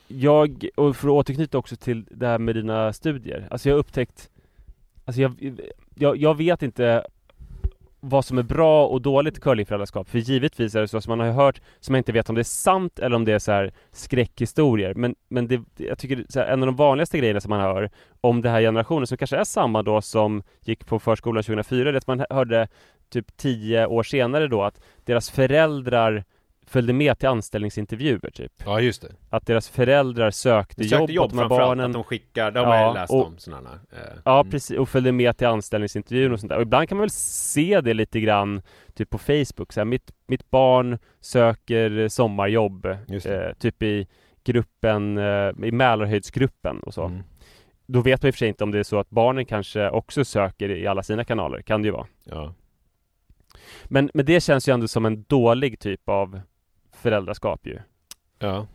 Speaker 2: jag, och för att återknyta också till det här med dina studier. Alltså jag har upptäckt, alltså jag, jag, jag vet inte vad som är bra och dåligt curlingföräldraskap. För givetvis är det så som man har hört, som jag inte vet om det är sant eller om det är så här skräckhistorier. Men, men det, jag tycker så här, en av de vanligaste grejerna som man hör om den här generationen, som kanske är samma då som gick på förskolan 2004, det är att man hörde typ tio år senare då att deras föräldrar följde med till anställningsintervjuer typ.
Speaker 1: Ja just det.
Speaker 2: Att deras föräldrar sökte,
Speaker 1: De sökte
Speaker 2: jobb,
Speaker 1: jobb
Speaker 2: åt de här barnen.
Speaker 1: att de skickar, det har
Speaker 2: Ja,
Speaker 1: läst
Speaker 2: och-
Speaker 1: om sådana. Eh,
Speaker 2: Ja
Speaker 1: mm.
Speaker 2: precis, och följde med till anställningsintervjun och sånt där. Och ibland kan man väl se det lite grann Typ på Facebook, så här, mitt, mitt barn söker sommarjobb eh, Typ i gruppen, eh, i Mälarhöjdsgruppen och så.
Speaker 1: Mm.
Speaker 2: Då vet man i och för sig inte om det är så att barnen kanske också söker i alla sina kanaler, kan det ju vara.
Speaker 1: Ja.
Speaker 2: Men, men det känns ju ändå som en dålig typ av föräldraskap ju.
Speaker 1: Ja.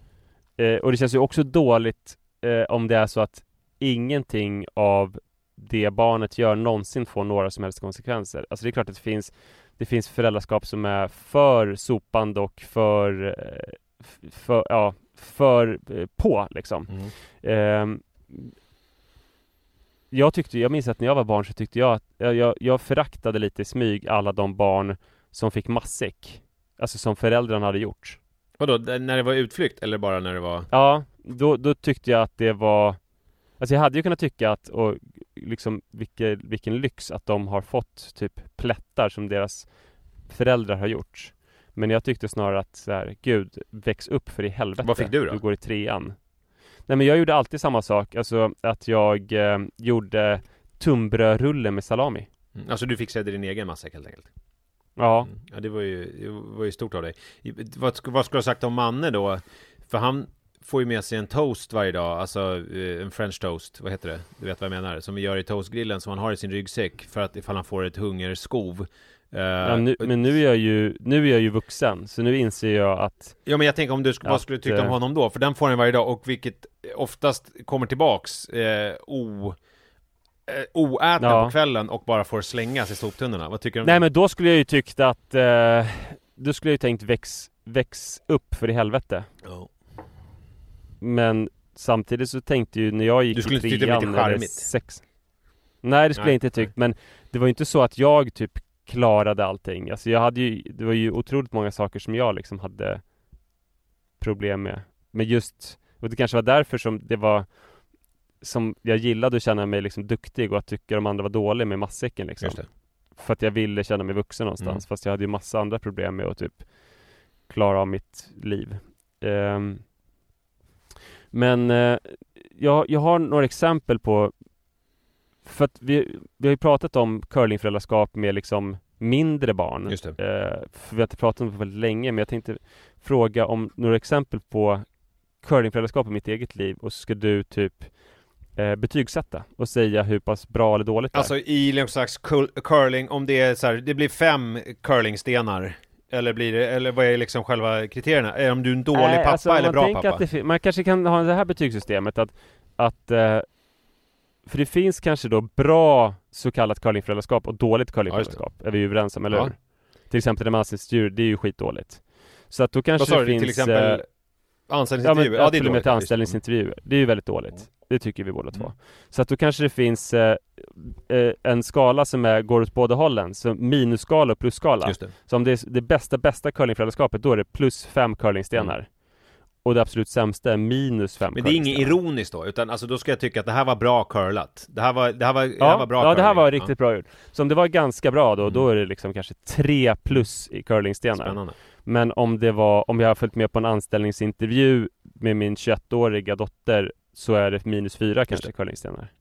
Speaker 2: Eh, och det känns ju också dåligt eh, om det är så att ingenting av det barnet gör någonsin får några som helst konsekvenser. Alltså det är klart att det finns, det finns föräldraskap som är för sopande och för, eh, för, ja, för eh, på liksom.
Speaker 1: Mm.
Speaker 2: Ehm, jag tyckte, jag minns att när jag var barn så tyckte jag att jag, jag, jag föraktade lite i smyg alla de barn som fick matsäck. Alltså som föräldrarna hade gjort.
Speaker 1: Vadå, när det var utflykt eller bara när det var?
Speaker 2: Ja, då, då tyckte jag att det var Alltså jag hade ju kunnat tycka att, och liksom vilken, vilken lyx att de har fått typ plättar som deras föräldrar har gjort. Men jag tyckte snarare att så här, gud, väx upp för i helvete.
Speaker 1: Vad fick du då?
Speaker 2: Du går i trean. Nej men jag gjorde alltid samma sak, alltså att jag eh, gjorde tunnbrödrulle med salami.
Speaker 1: Mm. Alltså du fixade din egen matsäck helt enkelt?
Speaker 2: Ja.
Speaker 1: Mm. Ja, det var ju, det var ju stort av dig. Vad, vad skulle du ha sagt om Manne då? För han får ju med sig en toast varje dag, alltså eh, en french toast, vad heter det? Du vet vad jag menar? Som vi gör i toastgrillen, som han har i sin ryggsäck för att ifall han får ett hungerskov. Uh,
Speaker 2: ja, nu, men nu är jag ju, nu är jag ju vuxen, så nu inser jag att
Speaker 1: Ja men jag tänker om du, vad skulle du tycka om
Speaker 2: eh,
Speaker 1: honom då? För den får han varje dag och vilket oftast kommer tillbaks eh, o, oätna
Speaker 2: Ja.
Speaker 1: på kvällen och bara får slängas i soptunnorna. Vad tycker du
Speaker 2: Nej men då skulle jag ju tyckt att eh, Då skulle jag ju tänkt väx, väx upp för i helvete
Speaker 1: Ja.
Speaker 2: Men samtidigt så tänkte ju när jag gick
Speaker 1: Du skulle
Speaker 2: i
Speaker 1: inte tycka det var
Speaker 2: trean
Speaker 1: lite
Speaker 2: sex Nej det skulle
Speaker 1: Nej,
Speaker 2: jag inte tyckt men Det var ju inte så att jag typ klarade allting Alltså jag hade ju Det var ju otroligt många saker som jag liksom hade Problem med Men just Och det kanske var därför som det var Som jag gillade att känna mig liksom duktig och att tycka de andra var dåliga med matsäcken liksom för att jag ville känna mig vuxen någonstans
Speaker 1: Mm.
Speaker 2: Fast jag hade ju massa andra problem med att typ Klara av mitt liv Ehm, Men eh, jag, jag har några exempel på För att vi, vi har ju pratat om curlingföräldraskap med liksom mindre barn
Speaker 1: Just det.
Speaker 2: Eh, För vi har inte pratat om det väldigt länge men jag tänkte fråga om några exempel på curlingföräldraskap i mitt eget liv och så ska du typ eh, betygsätta och säga hur pass bra eller dåligt det är.
Speaker 1: Alltså i slags cul- curling, om det är så här, det blir fem curlingstenar eller blir det, eller vad är liksom själva kriterierna? Är om du en dålig
Speaker 2: Nej,
Speaker 1: pappa
Speaker 2: alltså,
Speaker 1: eller
Speaker 2: man
Speaker 1: bra pappa?
Speaker 2: Att det, man kanske kan ha det här betygssystemet att, att eh, För det finns kanske då bra så kallat curlingföräldraskap och dåligt curlingföräldraskap Är vi ju överens om, eller
Speaker 1: Ja.
Speaker 2: hur? Till exempel det med anställningsintervjuer, det är ju skitdåligt Så att då kanske det
Speaker 1: du,
Speaker 2: finns
Speaker 1: till exempel
Speaker 2: eh,
Speaker 1: anställningsintervjuer?
Speaker 2: Ja, men,
Speaker 1: det är dåligt.
Speaker 2: till anställningsintervjuer Det är ju väldigt dåligt Det tycker vi båda två Så att då kanske det finns eh, eh, en skala som är, går åt båda hållen Så minusskala och plusskala
Speaker 1: det.
Speaker 2: Så om det är det bästa, bästa curlingföräldraskapet Då är det plus fem curlingstenar Och det absolut sämsta är minus fem
Speaker 1: Mm. Men det är inget ironiskt då, utan alltså då ska jag tycka att det här var bra curlat. Det här var, det här var, det
Speaker 2: Ja,
Speaker 1: här var bra
Speaker 2: ja det här var riktigt bra gjort Så om det var ganska bra då,
Speaker 1: Mm.
Speaker 2: då är det liksom kanske tre plus i
Speaker 1: Ja,
Speaker 2: curlingstenar
Speaker 1: spännande.
Speaker 2: Men om det var, om jag har följt med på en anställningsintervju med min 21-åriga dotter så är det minus fyra kanske curlingstenar.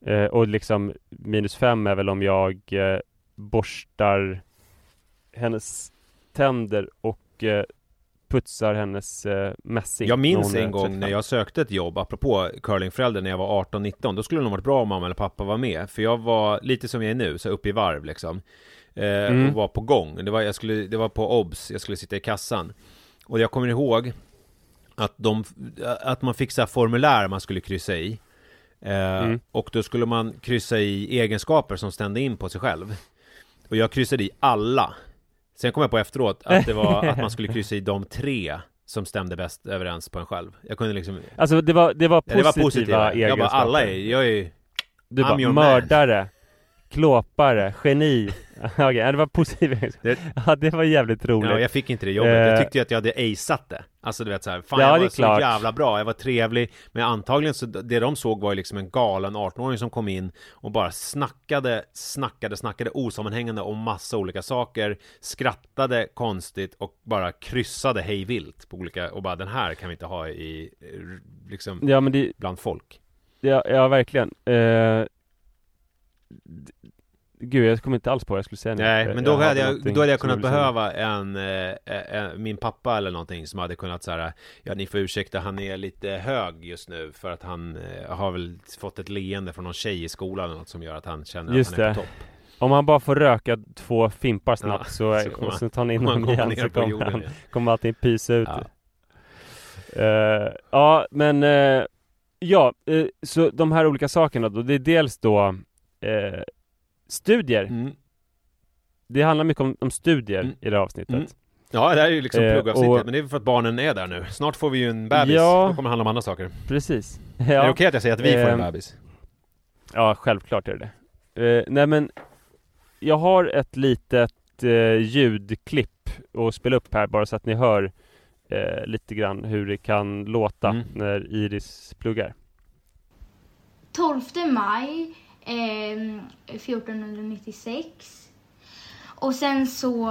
Speaker 2: Eh, och liksom minus fem är väl om jag eh, borstar hennes tänder och eh, putsar hennes eh, mässing.
Speaker 1: Jag minns en gång
Speaker 2: 35.
Speaker 1: när jag sökte ett jobb, apropå curlingförälder, när jag var 18-19 Då skulle det nog varit bra om mamma eller pappa var med För jag var lite som jag är nu, så uppe i varv liksom eh,
Speaker 2: Mm.
Speaker 1: Och var på gång det var, jag skulle, det var på OBS, jag skulle sitta i kassan Och jag kommer ihåg Att, de, att man fick så här formulär man skulle kryssa i eh,
Speaker 2: Mm.
Speaker 1: Och då skulle man kryssa i egenskaper som stämde in på sig själv Och jag kryssade i alla Sen kom jag på efteråt att det var att man skulle [LAUGHS] kryssa i de tre som stämde bäst överens på en själv. Jag kunde liksom...
Speaker 2: Alltså det var, det var
Speaker 1: Ja,
Speaker 2: positiva,
Speaker 1: det var positiva. Jag bara,
Speaker 2: egenskaper.
Speaker 1: alla är, jag är
Speaker 2: Du
Speaker 1: I'm
Speaker 2: bara,
Speaker 1: your man.
Speaker 2: Klåpare, geni. [LAUGHS] Okej, ja, det var egenskaper.
Speaker 1: Det- [LAUGHS]
Speaker 2: Ja, det var jävligt roligt.
Speaker 1: Ja, jag fick inte det jobbet. Jag
Speaker 2: Eh.
Speaker 1: tyckte ju att jag hade aceat det. Alltså du vet såhär, fan
Speaker 2: Ja,
Speaker 1: jag var så
Speaker 2: klart.
Speaker 1: jävla bra, jag var trevlig. Men antagligen så, det de såg var ju liksom en galen 18-åring som kom in och bara snackade, snackade, snackade osammanhängande om massa olika saker. Skrattade konstigt och bara kryssade hej vilt på olika, och bara den här kan vi inte ha i, eh, liksom,
Speaker 2: Ja, men det,
Speaker 1: bland folk.
Speaker 2: Ja, ja verkligen. D- gud, jag kommer inte alls på vad jag skulle säga nu.
Speaker 1: Nej,
Speaker 2: Jag-
Speaker 1: men då hade jag, då hade jag kunnat
Speaker 2: ville säga.
Speaker 1: behöva en, eh, eh, min pappa eller någonting som hade kunnat såhär Ja ni får ursäkta, han är lite hög just nu för att han eh, har väl fått ett leende från någon tjej i skolan eller något som gör att han känner
Speaker 2: Just
Speaker 1: att han är
Speaker 2: det.
Speaker 1: på topp
Speaker 2: Om han bara får röka två fimpar snabbt
Speaker 1: Ja,
Speaker 2: så,
Speaker 1: så
Speaker 2: och så tar han in honom igen så kommer,
Speaker 1: jorden
Speaker 2: han,
Speaker 1: igen.
Speaker 2: kommer allting pysa ut.
Speaker 1: Ja.
Speaker 2: Eh, ja, men eh, ja, eh, så de här olika sakerna då, det är dels då eh, studier.
Speaker 1: Mm.
Speaker 2: Det handlar mycket om, om studier
Speaker 1: Mm.
Speaker 2: i det här avsnittet.
Speaker 1: Mm. Ja, det här är ju liksom
Speaker 2: Eh,
Speaker 1: pluggavsnittet,
Speaker 2: och-
Speaker 1: men det är för att barnen är där nu Snart får vi ju en bebis,
Speaker 2: Ja.
Speaker 1: då kommer det handla om andra saker
Speaker 2: Precis. [LAUGHS]
Speaker 1: Är det
Speaker 2: Ja.
Speaker 1: okej att jag säger att vi får en
Speaker 2: Ehm,
Speaker 1: bebis?
Speaker 2: Ja, självklart är det det. Eh, nej men, jag har ett litet eh, ljudklipp att spela upp här bara så att ni hör eh, lite grann hur det kan låta
Speaker 1: Mm.
Speaker 2: när Iris pluggar.
Speaker 3: 12 maj eh, 1496. Och sen så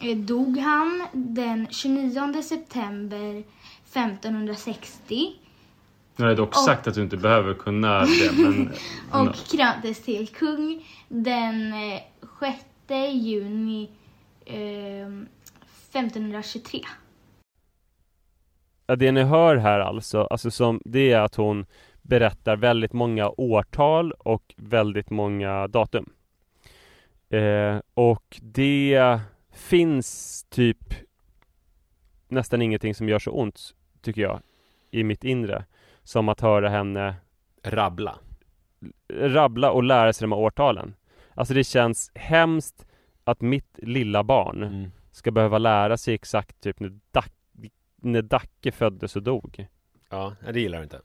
Speaker 3: eh, dog han den 29 september 1560
Speaker 2: Jag har dock
Speaker 3: Och-
Speaker 2: sagt att du inte behöver kunna det, men... [LAUGHS]
Speaker 3: och kröntes till kung den eh, 6 juni eh, 1523.
Speaker 2: Ja, det ni hör här alltså, alltså som, det är att hon berättar väldigt många årtal och väldigt många datum. Eh, och det finns typ nästan ingenting som gör så ont, tycker jag, i mitt inre. Som att höra henne
Speaker 1: Rabbla.
Speaker 2: rabbla och lära sig de här årtalen. Alltså det känns hemskt att mitt lilla barn
Speaker 1: Mm.
Speaker 2: ska behöva lära sig exakt typ när, Dac när Dacke föddes och dog.
Speaker 1: Ja, det gillar du inte.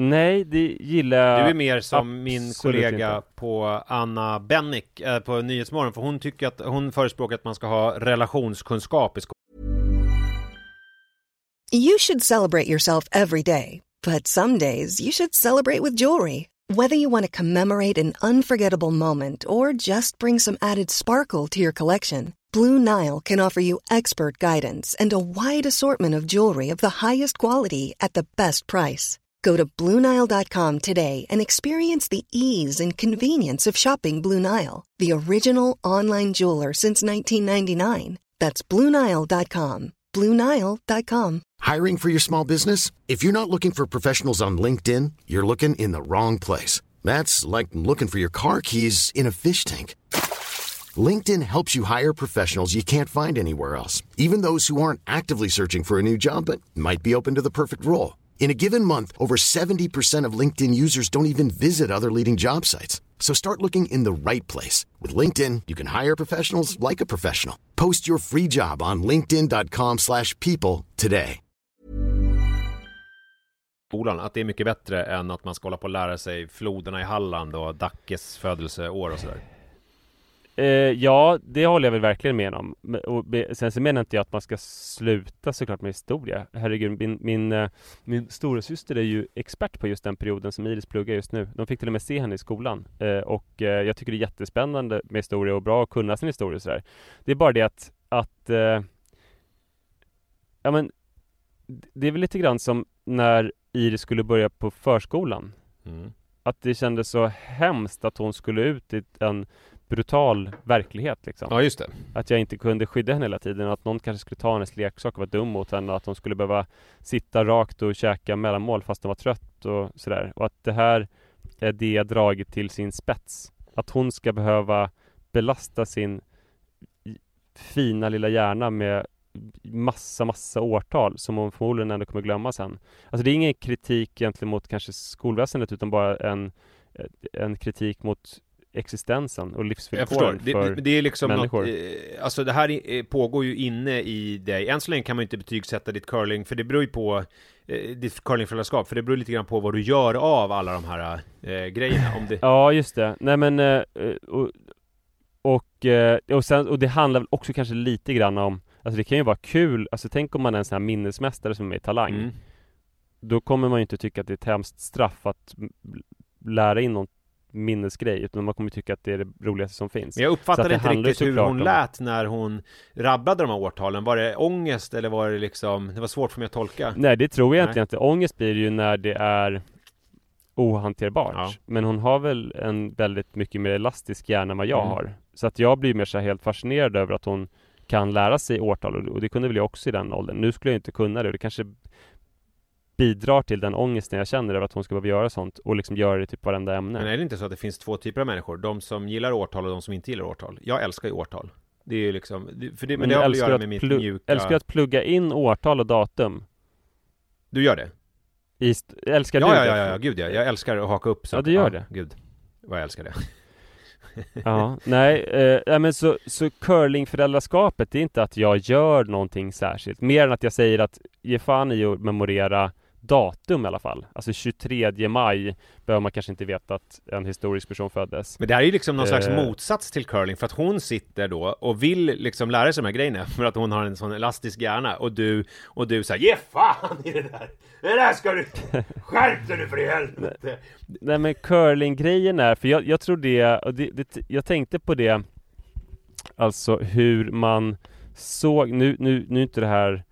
Speaker 2: Nej, det gillar jag
Speaker 1: Du är mer som min kollega
Speaker 2: inte.
Speaker 1: på Anna Bennick eh, på Nyhetsmorgon, för hon tycker att hon förespråkar att man ska ha relationskunskap i skolan.
Speaker 4: You should celebrate yourself every day, but some days you should celebrate with jewelry. Whether you want to commemorate an unforgettable moment or just bring some added sparkle to your collection, Blue Nile can offer you expert guidance and a wide assortment of jewelry of the highest quality at the best price. Go to BlueNile.com today and experience the ease and convenience of shopping Blue Nile, the original online jeweler since 1999. That's BlueNile.com. BlueNile.com.
Speaker 5: Hiring for your small business? If you're not looking for professionals on LinkedIn, you're looking in the wrong place. That's like looking for your car keys in a fish tank. LinkedIn helps you hire professionals you can't find anywhere else, even those who aren't actively searching for a new job but might be open to the perfect role. In a given month, over 70% of LinkedIn users don't even visit other leading job sites. So start looking in the right place. With LinkedIn, you can hire professionals like a professional. Post your free job on linkedin.com/people slash people today.
Speaker 1: skolan, att det är mycket bättre än att man ska hålla på och lära sig floderna i Halland och Dackes födelseår och sådär.
Speaker 2: Eh, ja, det håller jag väl verkligen med om. Och sen så menar inte jag att man ska sluta såklart med historia. Herregud, min, min, eh, min storasyster är ju expert på just den perioden som Iris pluggar just nu. De fick till och med se henne i skolan. Eh, och jag tycker det är jättespännande med historia och bra att kunna sin historia och sådär. Det är bara det att, att ja men, det är väl lite grann som när Iris skulle börja på förskolan
Speaker 1: Mm.
Speaker 2: att det kändes så hemskt att hon skulle ut i en brutal verklighet liksom.
Speaker 1: Ja, just det.
Speaker 2: Att jag inte kunde skydda henne hela tiden, att någon kanske skulle ta hennes leksak och vara dum mot henne, att hon skulle behöva sitta rakt och käka mellanmål fast hon var trött och sådär. Och att det här är det dragit till sin spets. Att hon ska behöva belasta sin fina lilla hjärna med massa, massa årtal som hon förmodligen ändå kommer glömma sen. Alltså det är ingen kritik egentligen mot kanske skolväsendet utan bara en, en kritik mot existensen och livsvillkoren
Speaker 1: Det,
Speaker 2: för
Speaker 1: det, det är liksom
Speaker 2: människor.
Speaker 1: något, eh, alltså det här eh, pågår ju inne i dig. Än så länge kan man ju inte betygsätta ditt curling, för det beror ju på eh, ditt curlingföräldraskap, för det beror lite grann på vad du gör av alla de här eh, grejerna. Om det... [LAUGHS]
Speaker 2: Ja, just det. Nej men och, och, och, sen, och det handlar väl också kanske lite grann om Alltså det kan ju vara kul, alltså tänk om man är en sån här minnesmästare som är Talang
Speaker 1: Mm.
Speaker 2: Då kommer man ju inte tycka att det är ett hemskt straff att lära in någon minnesgrej Utan man kommer tycka att det är det roligaste som finns
Speaker 1: Men jag uppfattade inte riktigt hur hon
Speaker 2: om-
Speaker 1: lät när hon rabblade de här årtalen. Var det ångest eller var det liksom, det var svårt för mig att tolka.
Speaker 2: Nej det tror jag
Speaker 1: Nej.
Speaker 2: egentligen inte. Ångest blir ju när det är ohanterbart.
Speaker 1: Ja.
Speaker 2: Men hon har väl en väldigt mycket mer elastisk hjärna än vad jag
Speaker 1: Mm.
Speaker 2: har. Så att jag blir mer så helt fascinerad över att hon kan lära sig årtal och- och det kunde väl jag också i den åldern. Nu skulle jag inte kunna det och det kanske bidrar till den ångesten jag känner över att hon ska behöva göra sånt och liksom göra det i typ varenda ämne.
Speaker 1: Men är det inte så att det finns två typer av människor? De som gillar årtal och de som inte gillar årtal. Jag älskar ju årtal. Det är ju liksom, för det, men, det har att
Speaker 2: älskar
Speaker 1: göra
Speaker 2: att
Speaker 1: med mitt
Speaker 2: plu-
Speaker 1: mjuka...
Speaker 2: Älskar du att plugga in årtal och datum?
Speaker 1: Du gör det?
Speaker 2: I st- älskar
Speaker 1: Ja,
Speaker 2: du
Speaker 1: ja,
Speaker 2: det?
Speaker 1: ja, ja, gud ja. Jag älskar att haka upp
Speaker 2: Ja, du gör det.
Speaker 1: Gud. Vad jag älskar det. [LAUGHS]
Speaker 2: Ja, nej, eh, men så, så curlingföräldraskapet det är inte att jag gör någonting särskilt Mer än att jag säger att ge fan i att memorera datum i alla fall Alltså 23 maj behöver man kanske inte veta att en historisk person föddes
Speaker 1: Men det här är ju liksom någon slags
Speaker 2: Eh.
Speaker 1: motsats till curling för att hon sitter då och vill liksom lära sig de här grejerna [LAUGHS] för att hon har en sån elastisk hjärna och du och du säger ge fan i det där! Det där ska du... Skärp dig nu för i helvete! [LAUGHS]
Speaker 2: Nej men curlinggrejen är, för jag, jag tror det, och det, det, jag tänkte på det Alltså hur man såg, nu, nu, nu är inte det här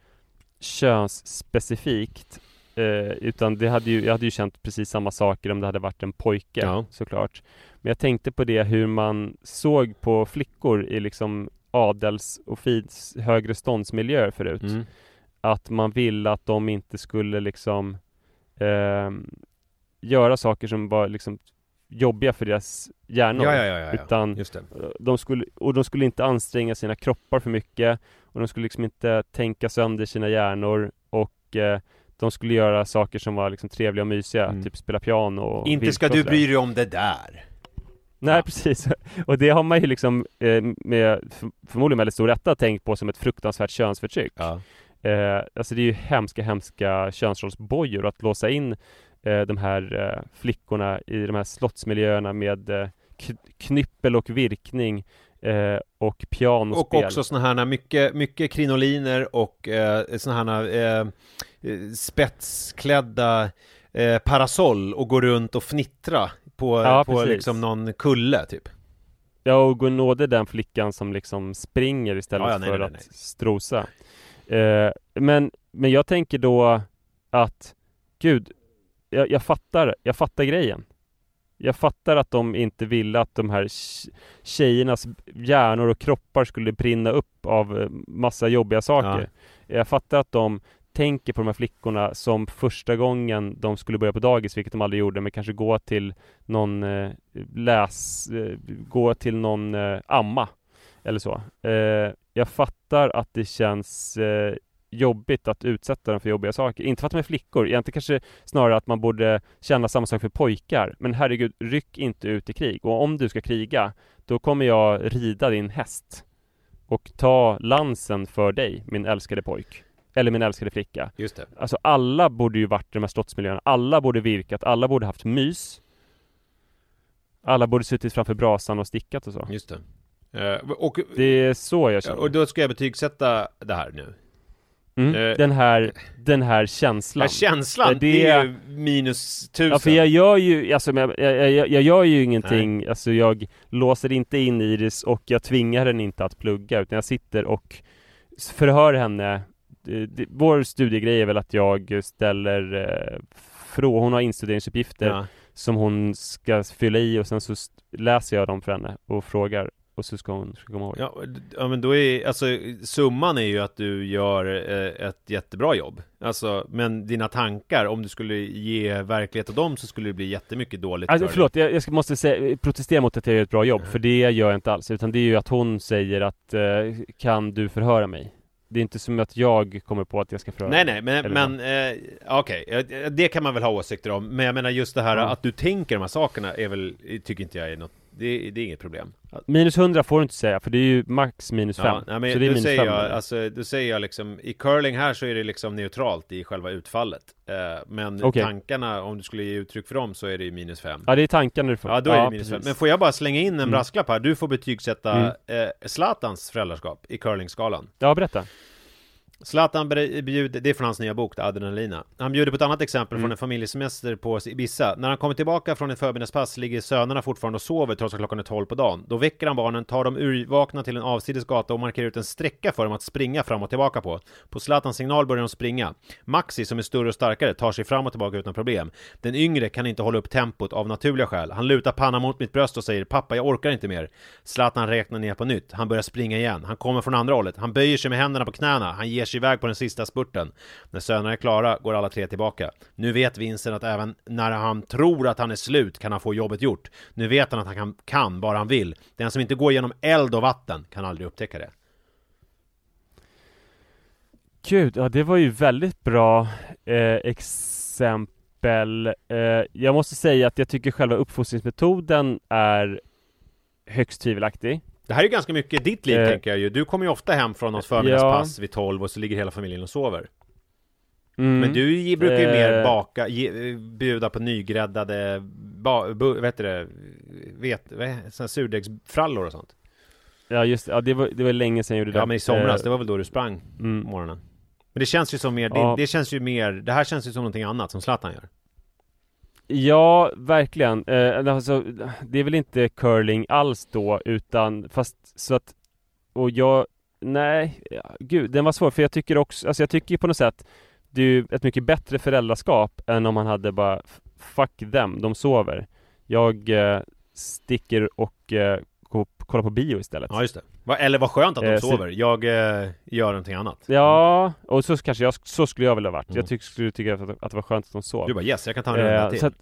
Speaker 2: könsspecifikt eh, utan det hade ju, jag hade ju känt precis samma saker om det hade varit en pojke
Speaker 1: Ja.
Speaker 2: såklart. Men jag tänkte på det hur man såg på flickor i liksom adels och fins högre ståndsmiljöer förut.
Speaker 1: Mm.
Speaker 2: Att man ville att de inte skulle liksom eh, göra saker som var liksom jobbiga för deras hjärnor.
Speaker 1: Ja, ja, ja.
Speaker 2: Utan de skulle, och de skulle inte anstränga sina kroppar för mycket och de skulle liksom inte tänka sönder sina hjärnor och eh, de skulle göra saker som var liksom trevliga och mysiga,
Speaker 1: Mm.
Speaker 2: typ spela piano och
Speaker 1: Inte ska
Speaker 2: och
Speaker 1: du bry dig om det där.
Speaker 2: Nej
Speaker 1: Ja.
Speaker 2: precis, [LAUGHS] och det har man ju liksom eh, med för, förmodligen väldigt stor rätta tänkt på som ett fruktansvärt könsförtryck
Speaker 1: Ja.
Speaker 2: eh, Alltså det är ju hemska, hemska könsrollsbojor att låsa in eh, de här eh, flickorna i de här slottsmiljöerna med eh, knyppel och virkning eh, och pianospel
Speaker 1: Och också såna här mycket, mycket krinoliner och eh, såna här eh, spetsklädda eh, parasoll och gå runt och fnittra på,
Speaker 2: Ja,
Speaker 1: på
Speaker 2: precis.
Speaker 1: liksom någon kulle typ.
Speaker 2: Ja, och gå nåde den flickan som liksom springer istället
Speaker 1: Ja, ja, nej,
Speaker 2: för
Speaker 1: nej,
Speaker 2: att
Speaker 1: nej.
Speaker 2: strosa. Eh, men, men jag tänker då att, gud, jag, jag fattar, jag fattar grejen. Jag fattar att de inte ville att de här tj- tjejernas hjärnor och kroppar skulle brinna upp av eh, massa jobbiga saker. Jag fattar att de tänker på de här flickorna som första gången de skulle börja på dagis, vilket de aldrig gjorde, men kanske gå till någon eh, läs, eh, gå till någon eh, amma eller så. Eh, jag fattar att det känns eh, jobbigt att utsätta dem för jobbiga saker. Inte för att de är flickor, egentligen kanske snarare att man borde känna samma sak för pojkar. Men herregud, ryck inte ut i krig. Och om du ska kriga, då kommer jag rida din häst och ta lansen för dig, min älskade pojk. Eller min älskade flicka.
Speaker 1: Just det.
Speaker 2: Alltså alla borde ju varit i de här slottsmiljöerna. Alla borde virkat, alla borde haft mys. Alla borde suttit framför brasan och stickat och så.
Speaker 1: Just det. Eh, och,
Speaker 2: Det är så jag
Speaker 1: ja,
Speaker 2: känner.
Speaker 1: och då ska jag betygsätta det här nu.
Speaker 2: Mm.
Speaker 1: eh,
Speaker 2: Den här, den här känslan.
Speaker 1: Ja, känslan,
Speaker 2: Eh,
Speaker 1: det...
Speaker 2: det-
Speaker 1: är ju minus tusen.
Speaker 2: Ja, för jag gör ju, alltså, jag, jag, jag, jag gör ju ingenting, alltså jag låser inte in Iris och jag tvingar henne inte att plugga, utan jag sitter och förhör henne. Det, vår studiegrej är väl att jag ställer eh, frå, hon har instuderingsuppgifter
Speaker 1: Ja.
Speaker 2: som hon ska fylla i och sen så läser jag dem för henne och frågar och så ska hon ska komma ihåg.
Speaker 1: Ja, ja men då är, alltså summan är ju att du gör eh, ett jättebra jobb Alltså, men dina tankar, om du skulle ge verklighet åt dem så skulle det bli jättemycket dåligt
Speaker 2: Alltså,
Speaker 1: för
Speaker 2: förlåt, jag, jag ska, måste säga, protestera mot att jag gör ett bra jobb, för det gör jag inte alls. Utan det är ju att hon säger att eh, kan du förhöra mig? Det är inte som att jag kommer på att jag ska förhöra
Speaker 1: Nej nej, men, men eh, okej, eh, det kan man väl ha åsikter om. Men jag menar just det här
Speaker 2: Ja.
Speaker 1: att du tänker de här sakerna är väl, tycker inte jag är något Det, det är inget problem
Speaker 2: Minus 100 får du inte säga, för det är ju max minus 5.
Speaker 1: Ja, nej,
Speaker 2: så det är minus
Speaker 1: säger
Speaker 2: 5.
Speaker 1: jag, alltså, då säger jag liksom I curling här så är det liksom neutralt i själva utfallet eh, Men
Speaker 2: Okej.
Speaker 1: tankarna, om du skulle ge uttryck för dem så är det ju minus 5
Speaker 2: Ja, det är tankarna du får.
Speaker 1: Ja, då är det minus 5
Speaker 2: precis.
Speaker 1: Men får jag bara slänga in en
Speaker 2: Mm.
Speaker 1: brasklapp här? Du får betygsätta
Speaker 2: Mm.
Speaker 1: eh, Zlatans föräldraskap i curlingskalan
Speaker 2: Ja, berätta.
Speaker 1: Zlatan bjuder, det är från hans nya bok, Adrenalina. Han bjuder på ett annat exempel
Speaker 2: Mm.
Speaker 1: från en familjesemester på Ibiza. När han kommer tillbaka från ett förmiddagspass ligger sönerna fortfarande och sover trots att klockan är 12 på dagen. Då väcker han barnen, tar dem urvakna till en avsides gata och markerar ut en sträcka för dem att springa fram och tillbaka på. På Zlatans signal börjar de springa. Maxi, som är större och starkare, tar sig fram och tillbaka utan problem. Den yngre kan inte hålla upp tempot av naturliga skäl. Han lutar pannan mot mitt bröst och säger “Pappa, jag orkar inte mer”. Zlatan räknar ner på nytt. Han börjar springa igen. Han kommer från andra hållet. Han böjer sig med händerna på knäna. Han ger sig iväg på den sista spurten. När sönerna är klara går alla tre tillbaka. Nu vet Vincent att även när han tror att han är slut kan han få jobbet gjort. Nu vet han att han kan, kan bara han vill. Den som inte går genom eld och vatten kan aldrig upptäcka det.
Speaker 2: Gud, ja det var ju väldigt bra eh, exempel. Eh, jag måste säga att jag tycker själva uppfostringsmetoden är högst tvivelaktig.
Speaker 1: Det här är ju ganska mycket ditt liv
Speaker 2: Eh,
Speaker 1: tänker jag ju. Du kommer ju ofta hem från något förmiddagspass vid 12 och så ligger hela familjen och sover.
Speaker 2: Mm.
Speaker 1: Men du brukar ju mer
Speaker 2: Eh,
Speaker 1: baka, ge, bjuda på nygräddade, ba, bu, vad heter det, vet, vad surdegsfrallor och sånt.
Speaker 2: Ja just det, ja, det var, det var länge sedan jag gjorde det.
Speaker 1: Ja men i somras,
Speaker 2: Eh,
Speaker 1: det var väl då du sprang
Speaker 2: mm.
Speaker 1: morgonen. Men det känns ju som mer,
Speaker 2: Ja.
Speaker 1: det, det känns ju mer, det här känns ju som någonting annat som Zlatan gör.
Speaker 2: Ja, verkligen. Eh, alltså, det är väl inte curling alls då, utan fast så att och jag, nej, gud, den var svår för jag tycker också, alltså jag tycker ju på något sätt det är ju ett mycket bättre föräldraskap än om man hade bara Fuck them, de sover. Jag eh, sticker och eh, kollar på bio istället.
Speaker 1: Ja just det. Va, eller vad skönt att de
Speaker 2: Eh,
Speaker 1: sover. Jag eh, gör någonting annat.
Speaker 2: Ja, och så kanske jag, så skulle jag vilja ha varit.
Speaker 1: Mm.
Speaker 2: Jag tyck, skulle tycka att, att det var skönt att de sov.
Speaker 1: Du bara yes, jag kan ta en runda
Speaker 2: Eh,
Speaker 1: till.
Speaker 2: att,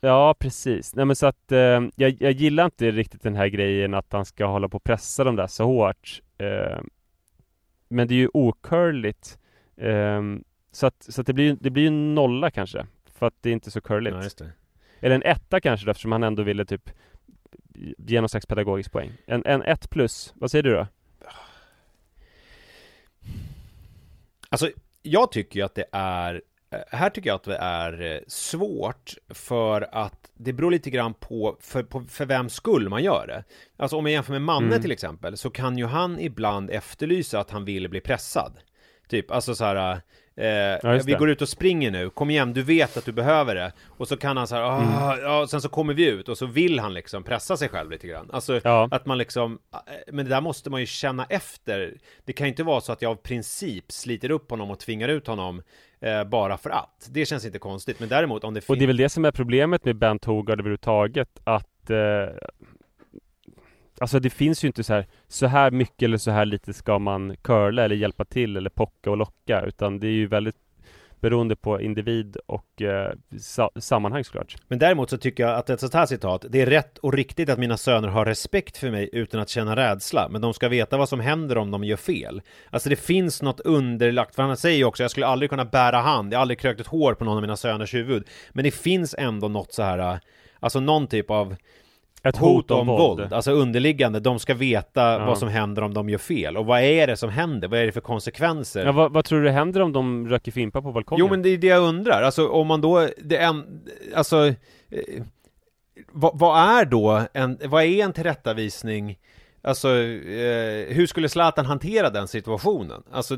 Speaker 2: Ja, precis. Nej men så att eh, jag, jag gillar inte riktigt den här grejen att han ska hålla på och pressa dem där så hårt. Eh, men det är ju ocurligt. Eh, så att, så att det blir det blir ju en nolla kanske. För att det är inte så curligt.
Speaker 1: Ja, just det.
Speaker 2: Eller en etta kanske då, eftersom han ändå ville typ ge någon slags pedagogisk poäng. En, en ett plus, vad säger du då?
Speaker 1: Alltså, jag tycker ju att det är eh, här tycker jag att det är eh, svårt för att det beror lite grann på för, på, för vem skull man gör det. Alltså om jag jämför med Manne
Speaker 2: Mm.
Speaker 1: till exempel så kan ju han ibland efterlysa att han vill bli pressad. Typ, alltså så här eh,
Speaker 2: just
Speaker 1: Vi går ut och springer nu, kom igen, du vet att du behöver det. Och så kan han så här, ah,
Speaker 2: Mm.
Speaker 1: ja, sen så kommer vi ut och så vill han liksom pressa sig själv lite grann. Alltså
Speaker 2: Ja.
Speaker 1: att man liksom, eh, men det där måste man ju känna efter. Det kan ju inte vara så att jag av princip sliter upp honom och tvingar ut honom eh, bara för att. Det känns inte konstigt, men däremot om det
Speaker 2: Och det är
Speaker 1: finns...
Speaker 2: väl det som är problemet med Bent Hogard överhuvudtaget att eh, Alltså det finns ju inte så här Så här mycket eller så här lite ska man curla eller hjälpa till eller pocka och locka utan det är ju väldigt Beroende på individ och eh, sa- sammanhang såklart
Speaker 1: Men däremot så tycker jag att ett sånt här citat, det är rätt och riktigt att mina söner har respekt för mig utan att känna rädsla, men de ska veta vad som händer om de gör fel. Alltså det finns något underlagt, för han säger ju också, jag skulle aldrig kunna bära hand, jag har aldrig krökt ett hår på någon av mina söners huvud. Men det finns ändå något så här, eh, alltså någon typ av
Speaker 2: ett hot om våld.
Speaker 1: alltså underliggande, de ska veta
Speaker 2: Ja.
Speaker 1: vad som händer om de gör fel. Och vad är det som händer? Vad är det för konsekvenser?
Speaker 2: Ja, vad, vad tror du händer om de röker fimpa på balkongen?
Speaker 1: Jo men det är det jag undrar, alltså om man då, det en, alltså eh, vad, vad är då en, vad är en tillrättavisning Alltså, eh, hur skulle Zlatan hantera den situationen? Alltså,